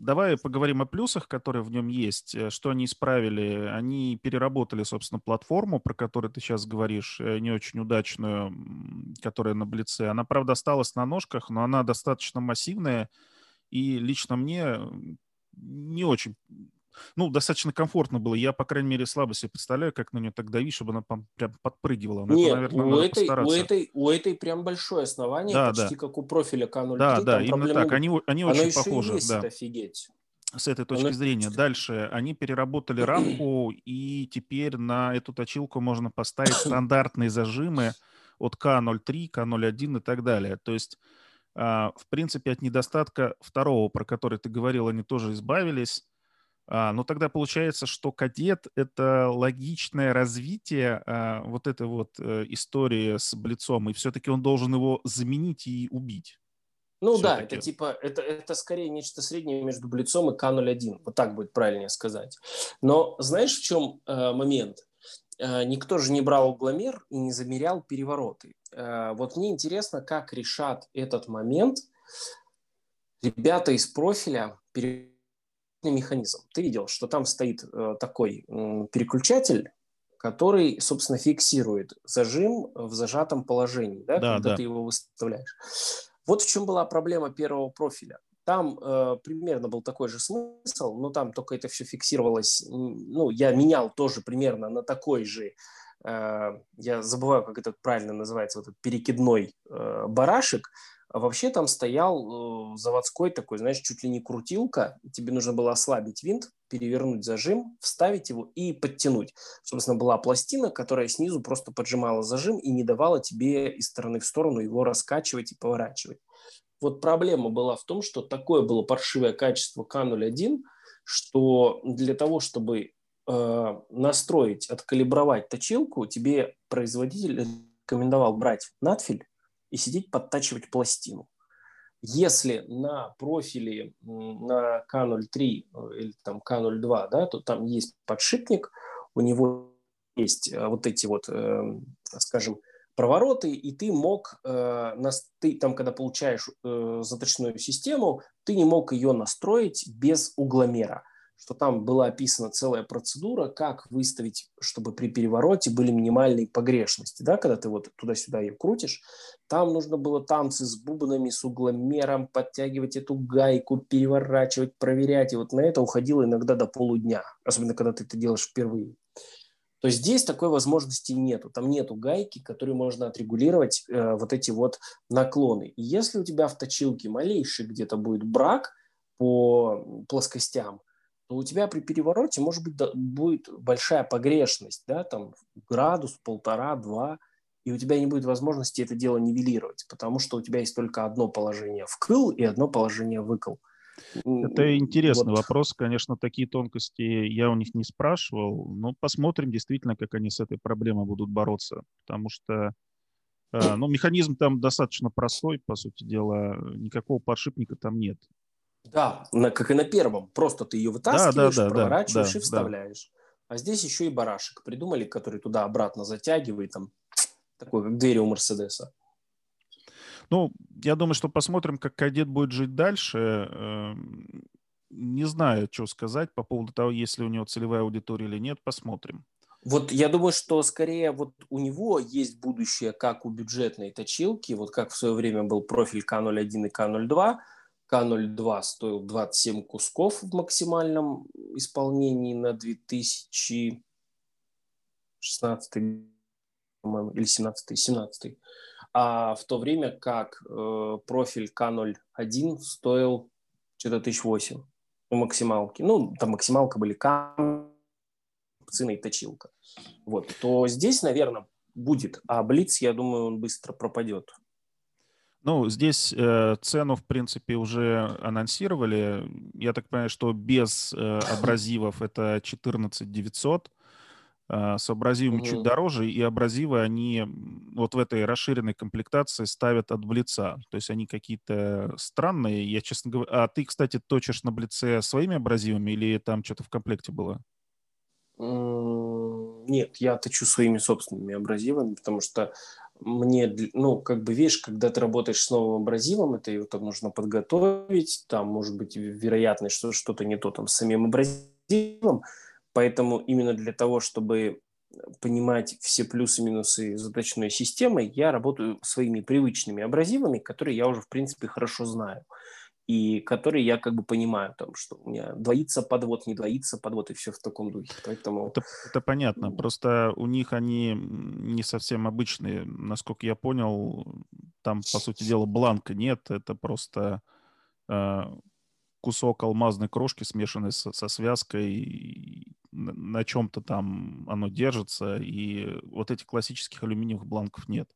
Давай поговорим о плюсах, которые в нем есть. Э, что они исправили? Они переработали, собственно, платформу, про которую ты сейчас говоришь, э, не очень удачную, которая на Блице. Она, правда, осталась на ножках, но она достаточно массивная. И лично мне не очень ну, достаточно комфортно было. Я, по крайней мере, слабо себе представляю, как на нее так давить, чтобы она прям подпрыгивала. Но Нет, это, наверное, у, этой, у, этой, у этой прям большое основание, да, почти да. как у профиля К03. Да, да, именно так. Они, они Оно очень похожи. Есть, да. офигеть. С этой точки Оно... зрения. Дальше они переработали рамку, и теперь на эту точилку можно поставить стандартные зажимы от К03, К01 и так далее. То есть а, в принципе, от недостатка второго, про который ты говорил, они тоже избавились. А, но тогда получается, что кадет — это логичное развитие а, вот этой вот э, истории с Блицом, и все-таки он должен его заменить и убить. Ну да, это типа, это, это скорее нечто среднее между Блицом и К-01, вот так будет правильнее сказать. Но знаешь, в чем э, момент? Э, никто же не брал угломер и не замерял перевороты. Э, вот мне интересно, как решат этот момент ребята из профиля механизм. Ты видел, что там стоит э, такой переключатель, который, собственно, фиксирует зажим в зажатом положении, да, да когда да. ты его выставляешь. Вот в чем была проблема первого профиля. Там э, примерно был такой же смысл, но там только это все фиксировалось. Ну, я менял тоже примерно на такой же, э, я забываю, как это правильно называется, вот этот перекидной э, барашек. А вообще там стоял э, заводской такой, знаешь, чуть ли не крутилка. Тебе нужно было ослабить винт, перевернуть зажим, вставить его и подтянуть. Собственно, была пластина, которая снизу просто поджимала зажим и не давала тебе из стороны в сторону его раскачивать и поворачивать. Вот проблема была в том, что такое было паршивое качество К01, что для того, чтобы э, настроить, откалибровать точилку, тебе производитель рекомендовал брать надфиль и сидеть подтачивать пластину. Если на профиле на К03 э, или там К02, да, то там есть подшипник, у него есть э, вот эти вот, э, скажем, провороты, и ты мог, ты там, когда получаешь заточную систему, ты не мог ее настроить без угломера, что там была описана целая процедура, как выставить, чтобы при перевороте были минимальные погрешности, да, когда ты вот туда-сюда ее крутишь, там нужно было танцы с бубнами, с угломером, подтягивать эту гайку, переворачивать, проверять, и вот на это уходило иногда до полудня, особенно когда ты это делаешь впервые то здесь такой возможности нету. Там нету гайки, которую можно отрегулировать э, вот эти вот наклоны. И если у тебя в точилке малейший где-то будет брак по плоскостям, то у тебя при перевороте может быть да, будет большая погрешность, да, там градус, полтора, два, и у тебя не будет возможности это дело нивелировать, потому что у тебя есть только одно положение вкл и одно положение выкл. Это интересный вот. вопрос. Конечно, такие тонкости я у них не спрашивал, но посмотрим действительно, как они с этой проблемой будут бороться. Потому что э, ну, механизм там достаточно простой, по сути дела. Никакого подшипника там нет. Да, на, как и на первом. Просто ты ее вытаскиваешь, да, да, да, проворачиваешь да, и вставляешь. Да. А здесь еще и барашек придумали, который туда-обратно затягивает, там, такой, как двери у Мерседеса. Ну, я думаю, что посмотрим, как кадет будет жить дальше. Эм, не знаю, что сказать по поводу того, есть ли у него целевая аудитория или нет. Посмотрим. Вот я думаю, что скорее вот у него есть будущее, как у бюджетной точилки, вот как в свое время был профиль К01 и К02. К02 стоил 27 кусков в максимальном исполнении на 2016 или 17 17 а в то время как э, профиль К01 стоил что-то 1008 у максималки. Ну, там максималка были К, цена и точилка. Вот, то здесь, наверное, будет. А Блиц, я думаю, он быстро пропадет. Ну, здесь э, цену, в принципе, уже анонсировали. Я так понимаю, что без э, абразивов это 14 900. А, с абразивами mm-hmm. чуть дороже, и абразивы они вот в этой расширенной комплектации ставят от Блица. То есть они какие-то странные, я честно говоря... А ты, кстати, точишь на Блице своими абразивами или там что-то в комплекте было? Нет, я точу своими собственными абразивами, потому что мне, ну, как бы, видишь, когда ты работаешь с новым абразивом, это его там нужно подготовить, там может быть вероятность, что что-то не то там с самим абразивом, Поэтому именно для того, чтобы понимать все плюсы и минусы заточной системы, я работаю своими привычными абразивами, которые я уже, в принципе, хорошо знаю. И который я как бы понимаю, там, что у меня двоится подвод, не двоится подвод, и все в таком духе. Поэтому... Это, это понятно. Просто у них они не совсем обычные. Насколько я понял, там, по сути дела, бланка нет. Это просто э, кусок алмазной крошки, смешанный со, со связкой. На, на чем-то там оно держится. И вот этих классических алюминиевых бланков нет.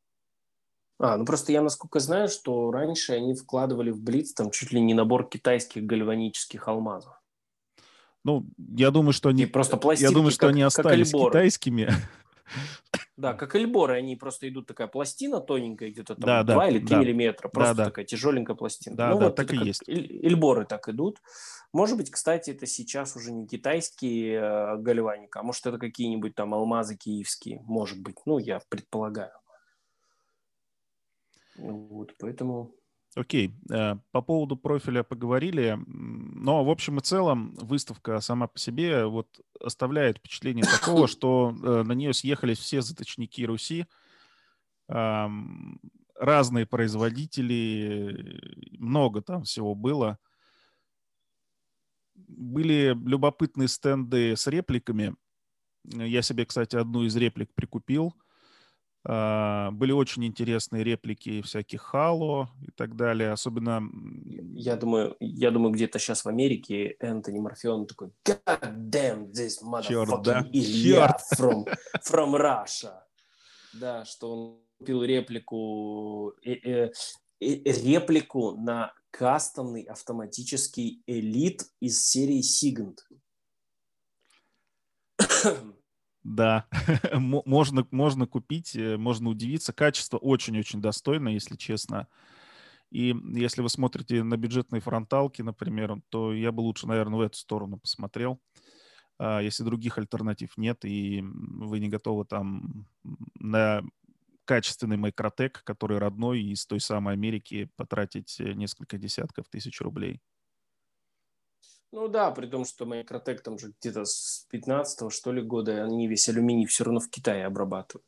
А, ну просто я насколько знаю, что раньше они вкладывали в Блиц там чуть ли не набор китайских гальванических алмазов. Ну, я думаю, что они... И просто пластинки, Я думаю, что как, они остались китайскими. Да, как эльборы, они просто идут такая пластина тоненькая, где-то там да, 2 да, или 3 да. миллиметра, просто да, да. такая тяжеленькая пластина. Да, ну, да, вот так и есть. Эльборы так идут. Может быть, кстати, это сейчас уже не китайские э, гальваника, а может, это какие-нибудь там алмазы киевские, может быть. Ну, я предполагаю. Вот, поэтому... Окей, э, по поводу профиля поговорили, но в общем и целом выставка сама по себе вот оставляет впечатление такого, что э, на нее съехались все заточники Руси, разные производители, много там всего было. Были любопытные стенды с репликами. Я себе, кстати, одну из реплик прикупил. А, были очень интересные реплики всяких Хало и так далее. Особенно... Я думаю, я думаю где-то сейчас в Америке Энтони Морфеон такой God damn this motherfucking Черт, да? Илья from, from Russia. Да, что он купил реплику, э, э, э, реплику на кастомный автоматический элит из серии Сигнт. Да, можно, можно купить, э, можно удивиться. Качество очень-очень достойное, если честно. И если вы смотрите на бюджетные фронталки, например, то я бы лучше, наверное, в эту сторону посмотрел. А если других альтернатив нет, и вы не готовы там на качественный Microtech, который родной из той самой Америки, потратить э, несколько десятков тысяч рублей. Ну да, при том, что Microtech там же где-то с 15 что ли года они весь алюминий все равно в Китае обрабатывают.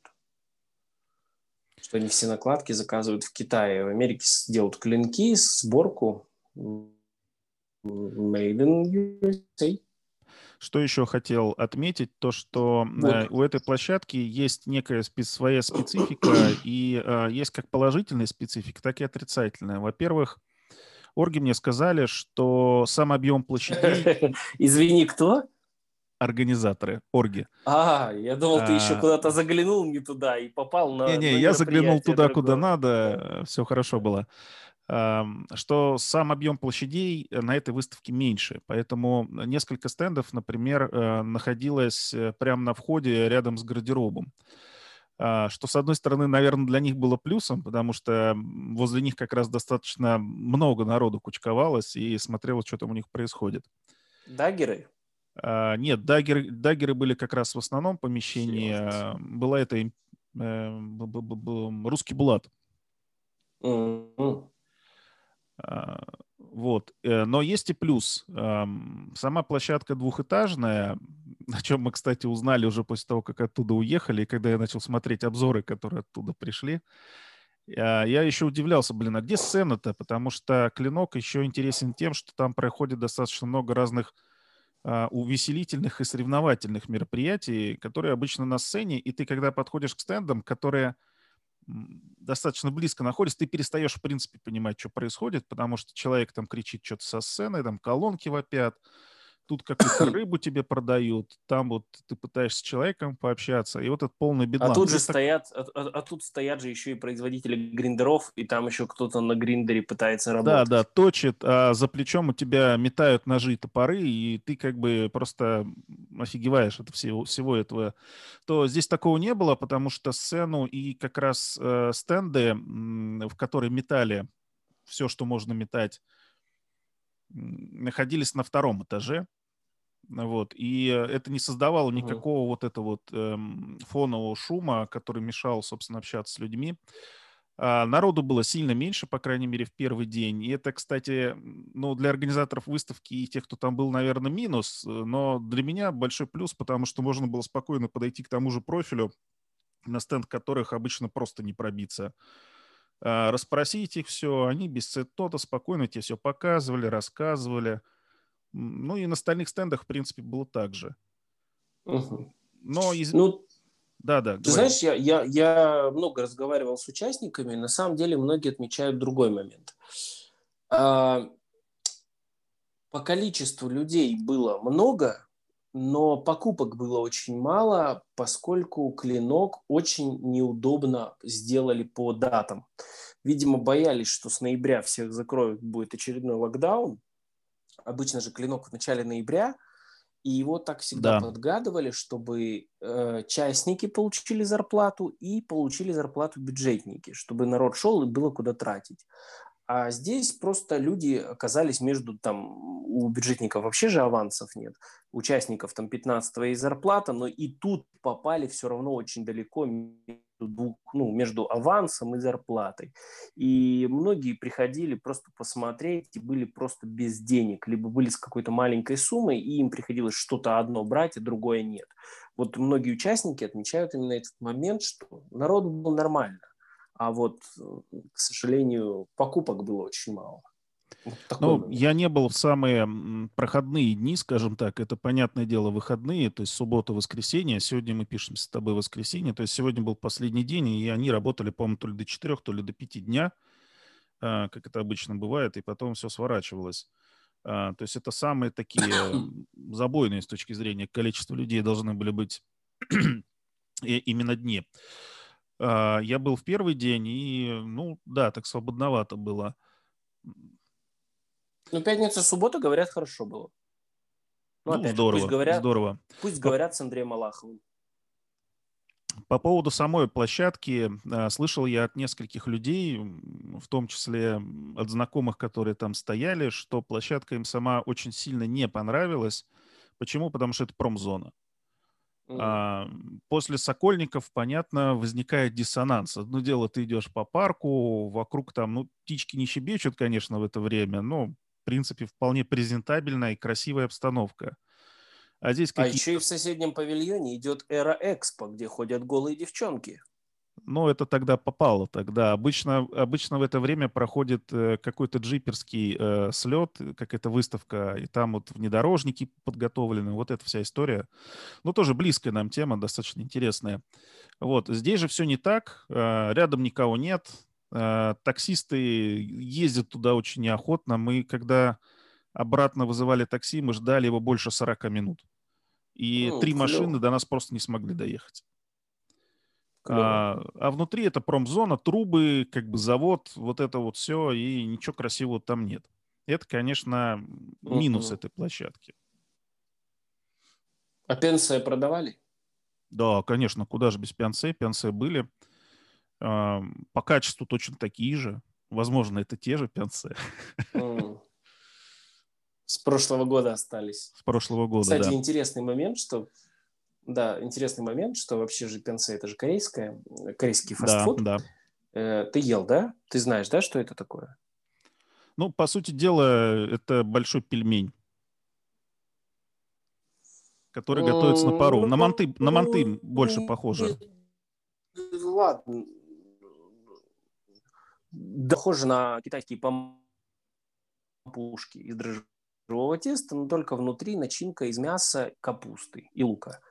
Что они все накладки заказывают в Китае. В Америке делают клинки, сборку. Made in USA. Что еще хотел отметить, то что вот. э, у этой площадки есть некая спе- своя специфика, и э, есть как положительная специфика, так и отрицательная. Во-первых, Орги мне сказали, что сам объем площадей... Извини, кто? Организаторы, орги. А, я думал, ты еще а. куда-то заглянул не туда и попал на Не-не, я заглянул туда, куда надо, все хорошо было. Что сам объем площадей на этой выставке меньше, поэтому несколько стендов, например, э, находилось э, прямо на входе рядом с гардеробом. А, что, с одной стороны, наверное, для них было плюсом, потому что возле них как раз достаточно много народу кучковалось и смотрело, что там у них происходит. Даггеры? А, нет, даггеры, даггеры были как раз в основном помещении. А, была это э, русский булат. Mm-hmm. Вот. Э, но есть и плюс. Сама площадка двухэтажная, о чем мы, кстати, узнали уже после того, как оттуда уехали, и когда я начал смотреть обзоры, которые оттуда пришли. А, я еще удивлялся, блин, а где сцена-то? Потому что «Клинок» еще интересен тем, что там проходит достаточно много разных а, увеселительных и соревновательных мероприятий, которые обычно на сцене, и ты, когда подходишь к стендам, которые достаточно близко находишься, ты перестаешь, в принципе, понимать, что происходит, потому что человек там кричит что-то со сцены, там колонки вопят, тут какую-то рыбу тебе продают, там вот ты пытаешься с человеком пообщаться, и вот этот полный бедлам. А тут же стоят, а, а, а тут стоят же еще и производители гриндеров, и там еще кто-то на гриндере пытается работать. Да, да, точит, а за плечом у тебя метают ножи и топоры, и ты как бы просто офигеваешь от всего, всего этого. То здесь такого не было, потому что сцену и как раз э, стенды, в которые метали все, что можно метать, находились на втором этаже. Вот. И это не создавало никакого uh-huh. вот этого вот эм, фонового шума, который мешал, собственно, общаться с людьми. А народу было сильно меньше, по крайней мере, в первый день. И это, кстати, ну, для организаторов выставки и тех, кто там был, наверное, минус, но для меня большой плюс, потому что можно было спокойно подойти к тому же профилю, на стенд которых обычно просто не пробиться. А, расспросить их все, они без цитота спокойно тебе все показывали, рассказывали. Ну и на остальных стендах, в принципе, было так же. Угу. Но из... Ну, да, да. Ты говори. знаешь, я, я, я много разговаривал с участниками, на самом деле многие отмечают другой момент. А, по количеству людей было много, но покупок было очень мало, поскольку клинок очень неудобно сделали по датам. Видимо, боялись, что с ноября всех закроют, будет очередной локдаун. Обычно же клинок в начале ноября, и его так всегда да. подгадывали, чтобы э, частники получили зарплату и получили зарплату бюджетники, чтобы народ шел и было куда тратить. А здесь просто люди оказались между там, у бюджетников вообще же авансов нет, участников там 15 и зарплата, но и тут попали все равно очень далеко между, двух, ну, между авансом и зарплатой. И многие приходили просто посмотреть и были просто без денег, либо были с какой-то маленькой суммой, и им приходилось что-то одно брать, а другое нет. Вот многие участники отмечают именно этот момент, что народ был нормально а вот, к сожалению, покупок было очень мало. Вот ну, я не был в самые проходные дни, скажем так. Это, понятное дело, выходные, то есть суббота, воскресенье. Сегодня мы пишем с тобой воскресенье. То есть сегодня был последний день, и они работали, по-моему, то ли до 4, то ли до 5 дня, а, как это обычно бывает, и потом все сворачивалось. А, то есть это самые такие забойные с точки зрения количества людей должны были быть именно дни. А, я был в первый день, и, ну, да, так свободновато было. Ну, пятница, суббота, говорят, хорошо было. Ну, ну опять здорово, же, пусть говорят, здорово. Пусть говорят с Андреем Малаховым. По поводу самой площадки, а, слышал я от нескольких людей, в том числе от знакомых, которые там стояли, что площадка им сама очень сильно не понравилась. Почему? Потому что это промзона. А, после Сокольников, понятно, возникает диссонанс. Одно дело, ты идешь по парку, вокруг там, ну, птички не щебечут, конечно, в это время, но, в принципе, вполне презентабельная и красивая обстановка. А здесь. А еще и в соседнем павильоне идет Эра Экспо, где ходят голые девчонки. Ну, это тогда попало. Тогда обычно, обычно в это время проходит э, какой-то джиперский э, слет, какая-то выставка, и там вот внедорожники подготовлены, вот эта вся история. Ну, тоже близкая нам тема, достаточно интересная. Вот, здесь же все не так, э, рядом никого нет, э, таксисты ездят туда очень неохотно. Мы, когда обратно вызывали такси, мы ждали его больше 40 минут. И ну, три клево. машины до нас просто не смогли доехать. А, а внутри это промзона, трубы, как бы завод, вот это вот все, и ничего красивого там нет. Это, конечно, минус этой площадки. А пенсии продавали? Да, конечно, куда же без пенсей? Пенсии были. А, по качеству точно такие же. Возможно, это те же пенсии. С прошлого года остались. С прошлого года, Кстати, да. интересный момент, что да, интересный момент, что вообще же пенсе это же корейская, корейский фастфуд. Да, да. Э, ты ел, да? Ты знаешь, да, что это такое? Ну, по сути дела, это большой пельмень, который готовится на пару. На манты, на манты больше похоже. Ладно. Похоже на китайские пампушки из дрожжевого теста, но только внутри начинка из мяса, капусты и лука.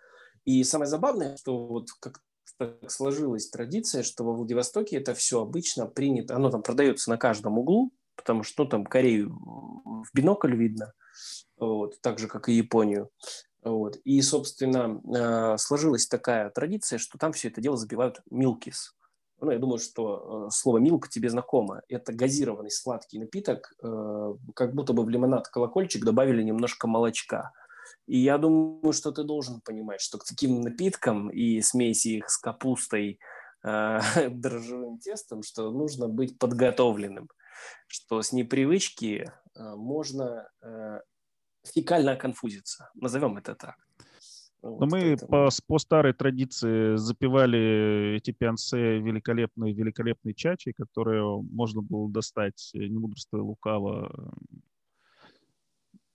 И самое забавное, что вот как так сложилась традиция, что во Владивостоке это все обычно принято, оно там продается на каждом углу, потому что ну, там Корею в бинокль видно, вот, так же, как и Японию. Вот. И, собственно, э, сложилась такая традиция, что там все это дело забивают милкис. Ну, я думаю, что э, слово «милк» тебе знакомо. Это газированный сладкий напиток, э, как будто бы в лимонад колокольчик добавили немножко молочка – и я думаю, что ты должен понимать, что к таким напиткам и смеси их с капустой, э, дрожжевым тестом, что нужно быть подготовленным, что с непривычки э, можно э, фекально конфузиться, назовем это так. Вот Но мы по, по старой традиции запивали эти пиансе великолепной, великолепной чачей, которую можно было достать, не мудрство лукаво,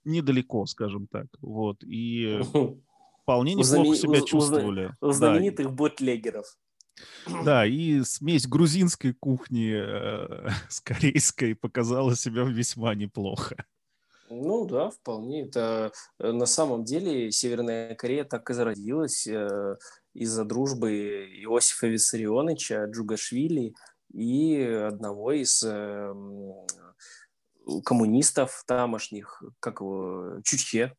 недалеко, скажем так. Вот. И вполне неплохо себя чувствовали. У знаменитых ботлегеров. Да, и смесь грузинской кухни э, с корейской показала себя весьма неплохо. Ну да, вполне. Это э, на самом деле Северная Корея так и зародилась э, из-за дружбы Иосифа Виссарионовича Джугашвили и одного из э, коммунистов тамошних, как его, Чучхе.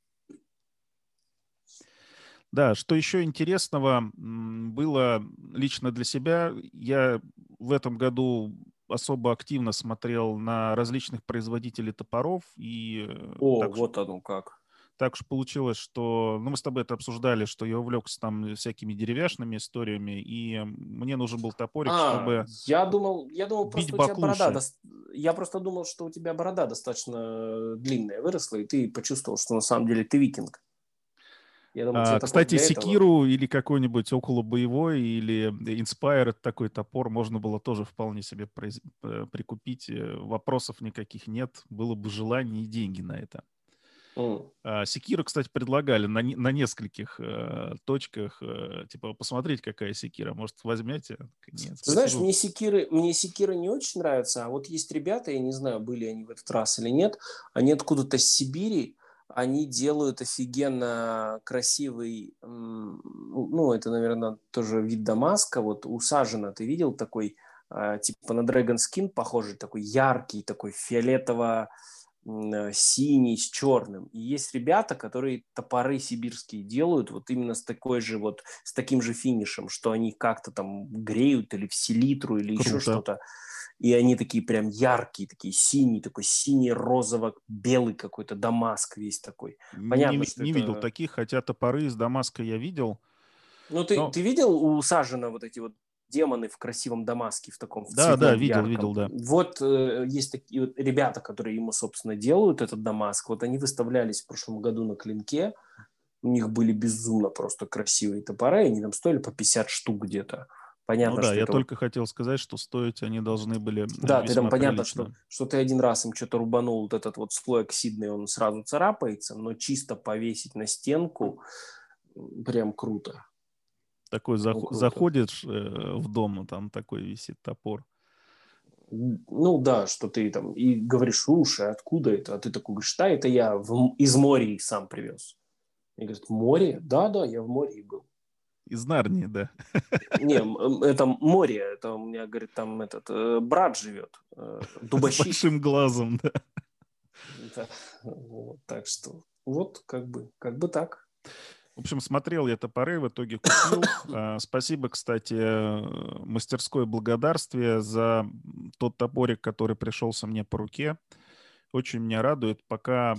Да, что еще интересного было лично для себя, я в этом году особо активно смотрел на различных производителей топоров и... Э, О, так, вот оно как. Так уж получилось, что... Ну, мы с тобой это обсуждали, что я увлекся там всякими деревяшными историями, и мне нужен был топорик, а, чтобы Я думал, я думал просто у тебя борода... Я просто думал, что у тебя борода достаточно длинная выросла, и ты почувствовал, что на самом деле ты викинг. Я думаю, а, кстати, секиру или какой-нибудь около боевой или Inspire такой топор можно было тоже вполне себе произ... Э, прикупить. Э, вопросов никаких нет. Было бы желание и деньги на это. А, секиру, кстати, предлагали на, на нескольких э, точках. Э, типа, посмотреть, какая секира. Может, возьмете? Нет, Знаешь, мне секиры, мне секиры не очень нравятся. А вот есть ребята, я не знаю, были они в этот раз или нет, они откуда-то с Сибири, они делают офигенно красивый, ну, это, наверное, тоже вид Дамаска, вот у Сажина ты видел такой, а, типа на Dragon Skin похожий, такой яркий, такой фиолетово синий с черным. И есть ребята, которые топоры сибирские делают вот именно с такой же вот, с таким же финишем, что они как-то там греют или в селитру или Круто. еще что-то и они такие прям яркие, такие синие, такой синий, розово-белый какой-то Дамаск весь такой. Понятно, не, что не это... видел таких, хотя топоры из Дамаска я видел. Ну, ты, но... ты видел у Сажина вот эти вот демоны в красивом Дамаске, в таком в Да, да, видел, ярком. видел, да. Вот э, есть такие вот ребята, которые ему, собственно, делают этот Дамаск. Вот они выставлялись в прошлом году на клинке. У них были безумно просто красивые топоры. Они там стоили по 50 штук где-то. Понятно, ну да, я это... только хотел сказать, что стоить они должны были Да, ты там понятно, что, что ты один раз им что-то рубанул, вот этот вот слой оксидный, он сразу царапается, но чисто повесить на стенку прям круто. Такой зах... круто. заходишь э, в дом, там такой висит топор. Ну да, что ты там и говоришь, слушай, откуда это? А ты такой говоришь, да, это я в... из моря их сам привез. И говорит, море? Да, да, я в море был. Из Нарнии, да. Не, это море, это у меня, говорит, там этот э, брат живет, э, дубощик. С большим глазом, да. да. Вот, так что, вот как бы, как бы так. В общем, смотрел я топоры, в итоге купил. А, спасибо, кстати, мастерской благодарствие за тот топорик, который пришелся мне по руке. Очень меня радует, пока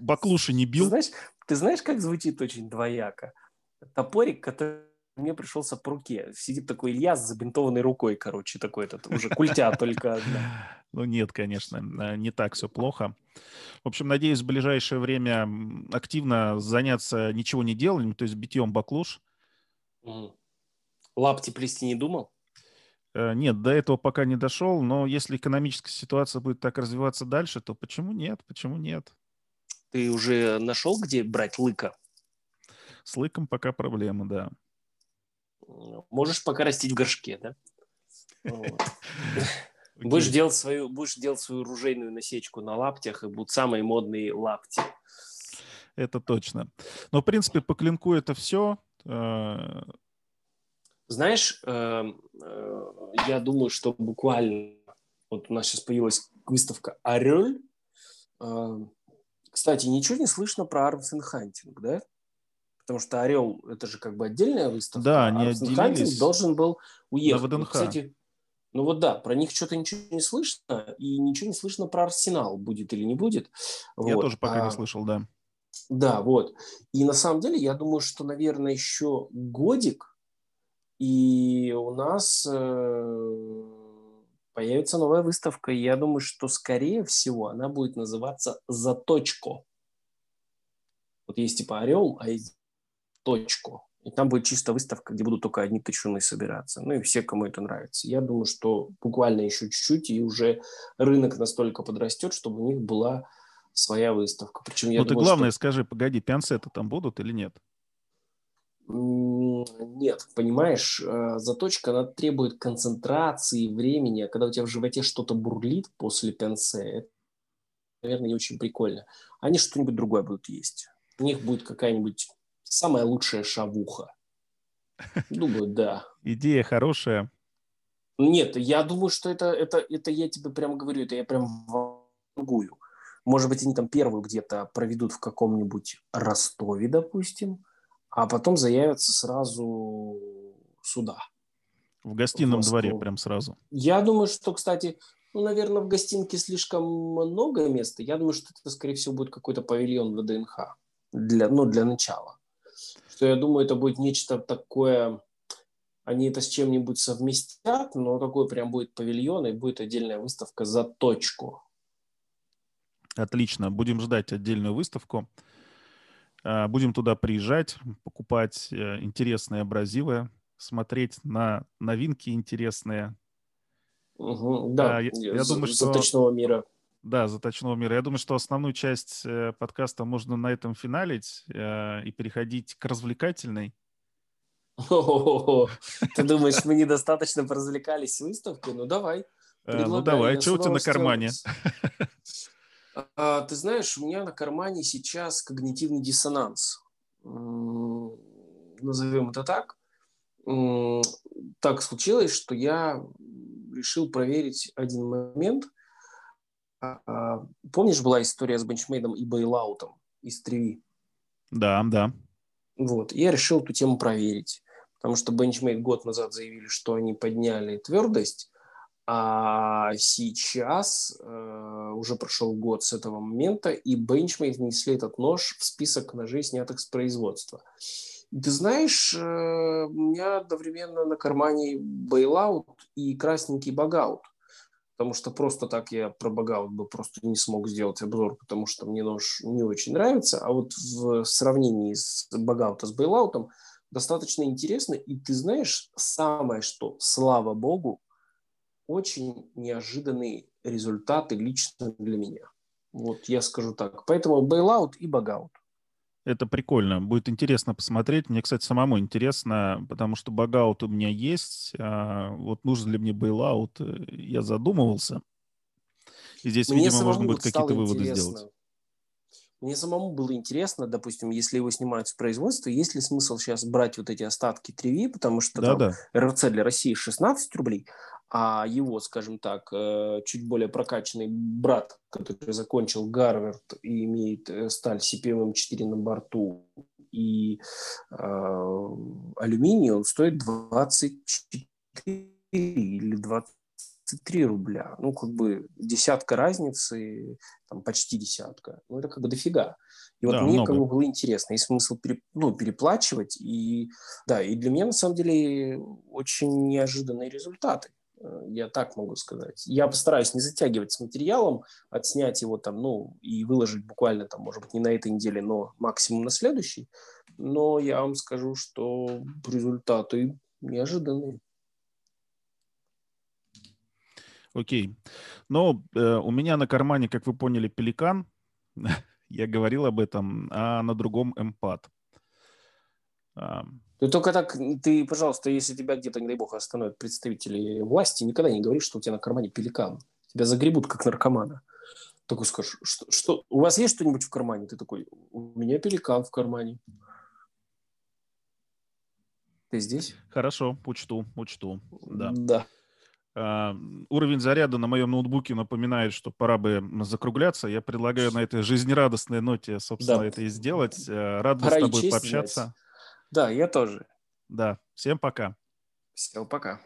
баклуши не бил. Ты знаешь, ты знаешь, как звучит очень двояко? топорик, который мне пришелся по руке. Сидит такой Илья с забинтованной рукой, короче, такой этот, уже культя только. Ну нет, конечно, э, не так все плохо. В общем, надеюсь, в ближайшее время активно заняться ничего не деланием, то есть битьем баклуш. Лапти плести не думал? Э, нет, до этого пока не дошел, но если экономическая ситуация будет так развиваться дальше, то почему нет? Почему нет? Ты уже нашел, где брать лыка? С лыком пока проблемы, да. Можешь пока растить в горшке, да? Будешь делать свою, будешь делать свою ружейную насечку на лаптях, и будут самые модные лапти. Это точно. Но, в принципе, по клинку это все. Э, Знаешь, э, э, я думаю, что буквально вот у нас сейчас появилась выставка Орель. Кстати, ничего не слышно про and Hunting, да? Потому что Орел это же как бы отдельная выставка. Да, они а отделились. должен был уехать. На ВДНХ. Кстати, ну вот да, про них что-то ничего не слышно, и ничего не слышно про Арсенал, будет или не будет. Я вот. тоже пока а, не слышал, да. Да, вот. И на самом деле, я думаю, что, наверное, еще годик, и у нас э, появится новая выставка. И я думаю, что, скорее всего, она будет называться «Заточко». Вот есть типа орел, а есть точку. И там будет чисто выставка, где будут только одни тычуны собираться. Ну и все, кому это нравится. Я думаю, что буквально еще чуть-чуть, и уже рынок настолько подрастет, чтобы у них была своя выставка. Причем я ну думаю, ты главное что... скажи, погоди, пиансеты там будут или нет? Нет, понимаешь, э, заточка, она требует концентрации времени, а когда у тебя в животе что-то бурлит после пенсе, это, наверное, не очень прикольно. Они что-нибудь другое будут есть. У них будет какая-нибудь самая лучшая шавуха. Думаю, да. Идея хорошая. Нет, я думаю, что это, это, это я тебе прям говорю, это я прям вангую. Может быть, они там первую где-то проведут в каком-нибудь Ростове, допустим, а потом заявятся сразу сюда. В гостином в дворе прям сразу. Я думаю, что, кстати, ну, наверное, в гостинке слишком много места. Я думаю, что это, скорее всего, будет какой-то павильон ВДНХ. Для, ну, для начала. Что я думаю, это будет нечто такое... Они это с чем-нибудь совместят, но такой прям будет павильон, и будет отдельная выставка за точку. Отлично. Будем ждать отдельную выставку. А, будем туда приезжать, покупать э, интересные абразивы, смотреть на новинки интересные. Угу, да, я, я думаю, что... Заточного мира. Да, заточного мира. Я думаю, что основную часть э, подкаста можно на этом финалить э, и переходить к развлекательной. ты думаешь, мы недостаточно поразвлекались с выставкой? Ну, давай. Ну, давай. Что у тебя на кармане? А, ты знаешь, у меня на кармане сейчас когнитивный диссонанс. Назовем это так. Так случилось, что я решил проверить один момент. А, а, помнишь, была история с бенчмейдом и бейлаутом из Треви? Да, да. Вот, я решил эту тему проверить, потому что Benchmade год назад заявили, что они подняли твердость, а сейчас э, уже прошел год с этого момента, и Benchmade внесли этот нож в список ножей, снятых с производства. ты знаешь, э, у меня одновременно на кармане Bailout и красненький Bugout. Потому что просто так я про Bugout бы просто не смог сделать обзор, потому что мне нож не очень нравится. А вот в сравнении с Bugout а с Bailout ом достаточно интересно. И ты знаешь, самое что, слава богу, очень неожиданные результаты лично для меня. Вот я скажу так. Поэтому Bailout и Bugout. Это прикольно. Будет интересно посмотреть. Мне, кстати, самому интересно, потому что багаут у меня есть. А вот нужен ли мне бейлаут, э, я задумывался. И здесь, мне видимо, можно будет какие-то выводы интересно. сделать. Мне самому было интересно, допустим, если его снимают с производства, есть ли смысл сейчас брать вот эти остатки Треви, потому что да, там да. РФЦ для России 16 рублей, а его, скажем так, э, чуть более прокачанный брат, который закончил Гарвард и имеет э, сталь CPM-4 на борту и э, алюминий, он стоит 24 или 23 рубля. Ну, как бы десятка разницы, там почти десятка. Ну, это как бы дофига. И вот да, мне много. как бы было интересно, и смысл пере, ну, переплачивать. И да, и для меня на самом деле очень неожиданные результаты. Э, я так могу сказать. Я постараюсь не затягивать с материалом, отснять его там, ну, и выложить буквально там, может быть, не на этой неделе, но максимум на следующий. Но я вам скажу, что результаты неожиданные. Окей. Но э, у меня на кармане, как вы поняли, пеликан. я говорил об этом, а на другом эмпат. Ты только так, ты, пожалуйста, если тебя где-то, не дай бог, остановят представители власти, никогда не говори, что у тебя на кармане пеликан. Тебя загребут, как наркомана. Такой скажешь, что, что, у вас есть что-нибудь в кармане? Ты такой, у меня пеликан в кармане. Ты здесь? Хорошо, учту, учту. Да. Да. Uh, уровень заряда на моем ноутбуке напоминает, что пора бы закругляться. Я предлагаю на этой жизнерадостной ноте, собственно, да. это и сделать. Uh, рад с тобой пообщаться. Знать. Да, я тоже. Да, всем пока. Всем пока.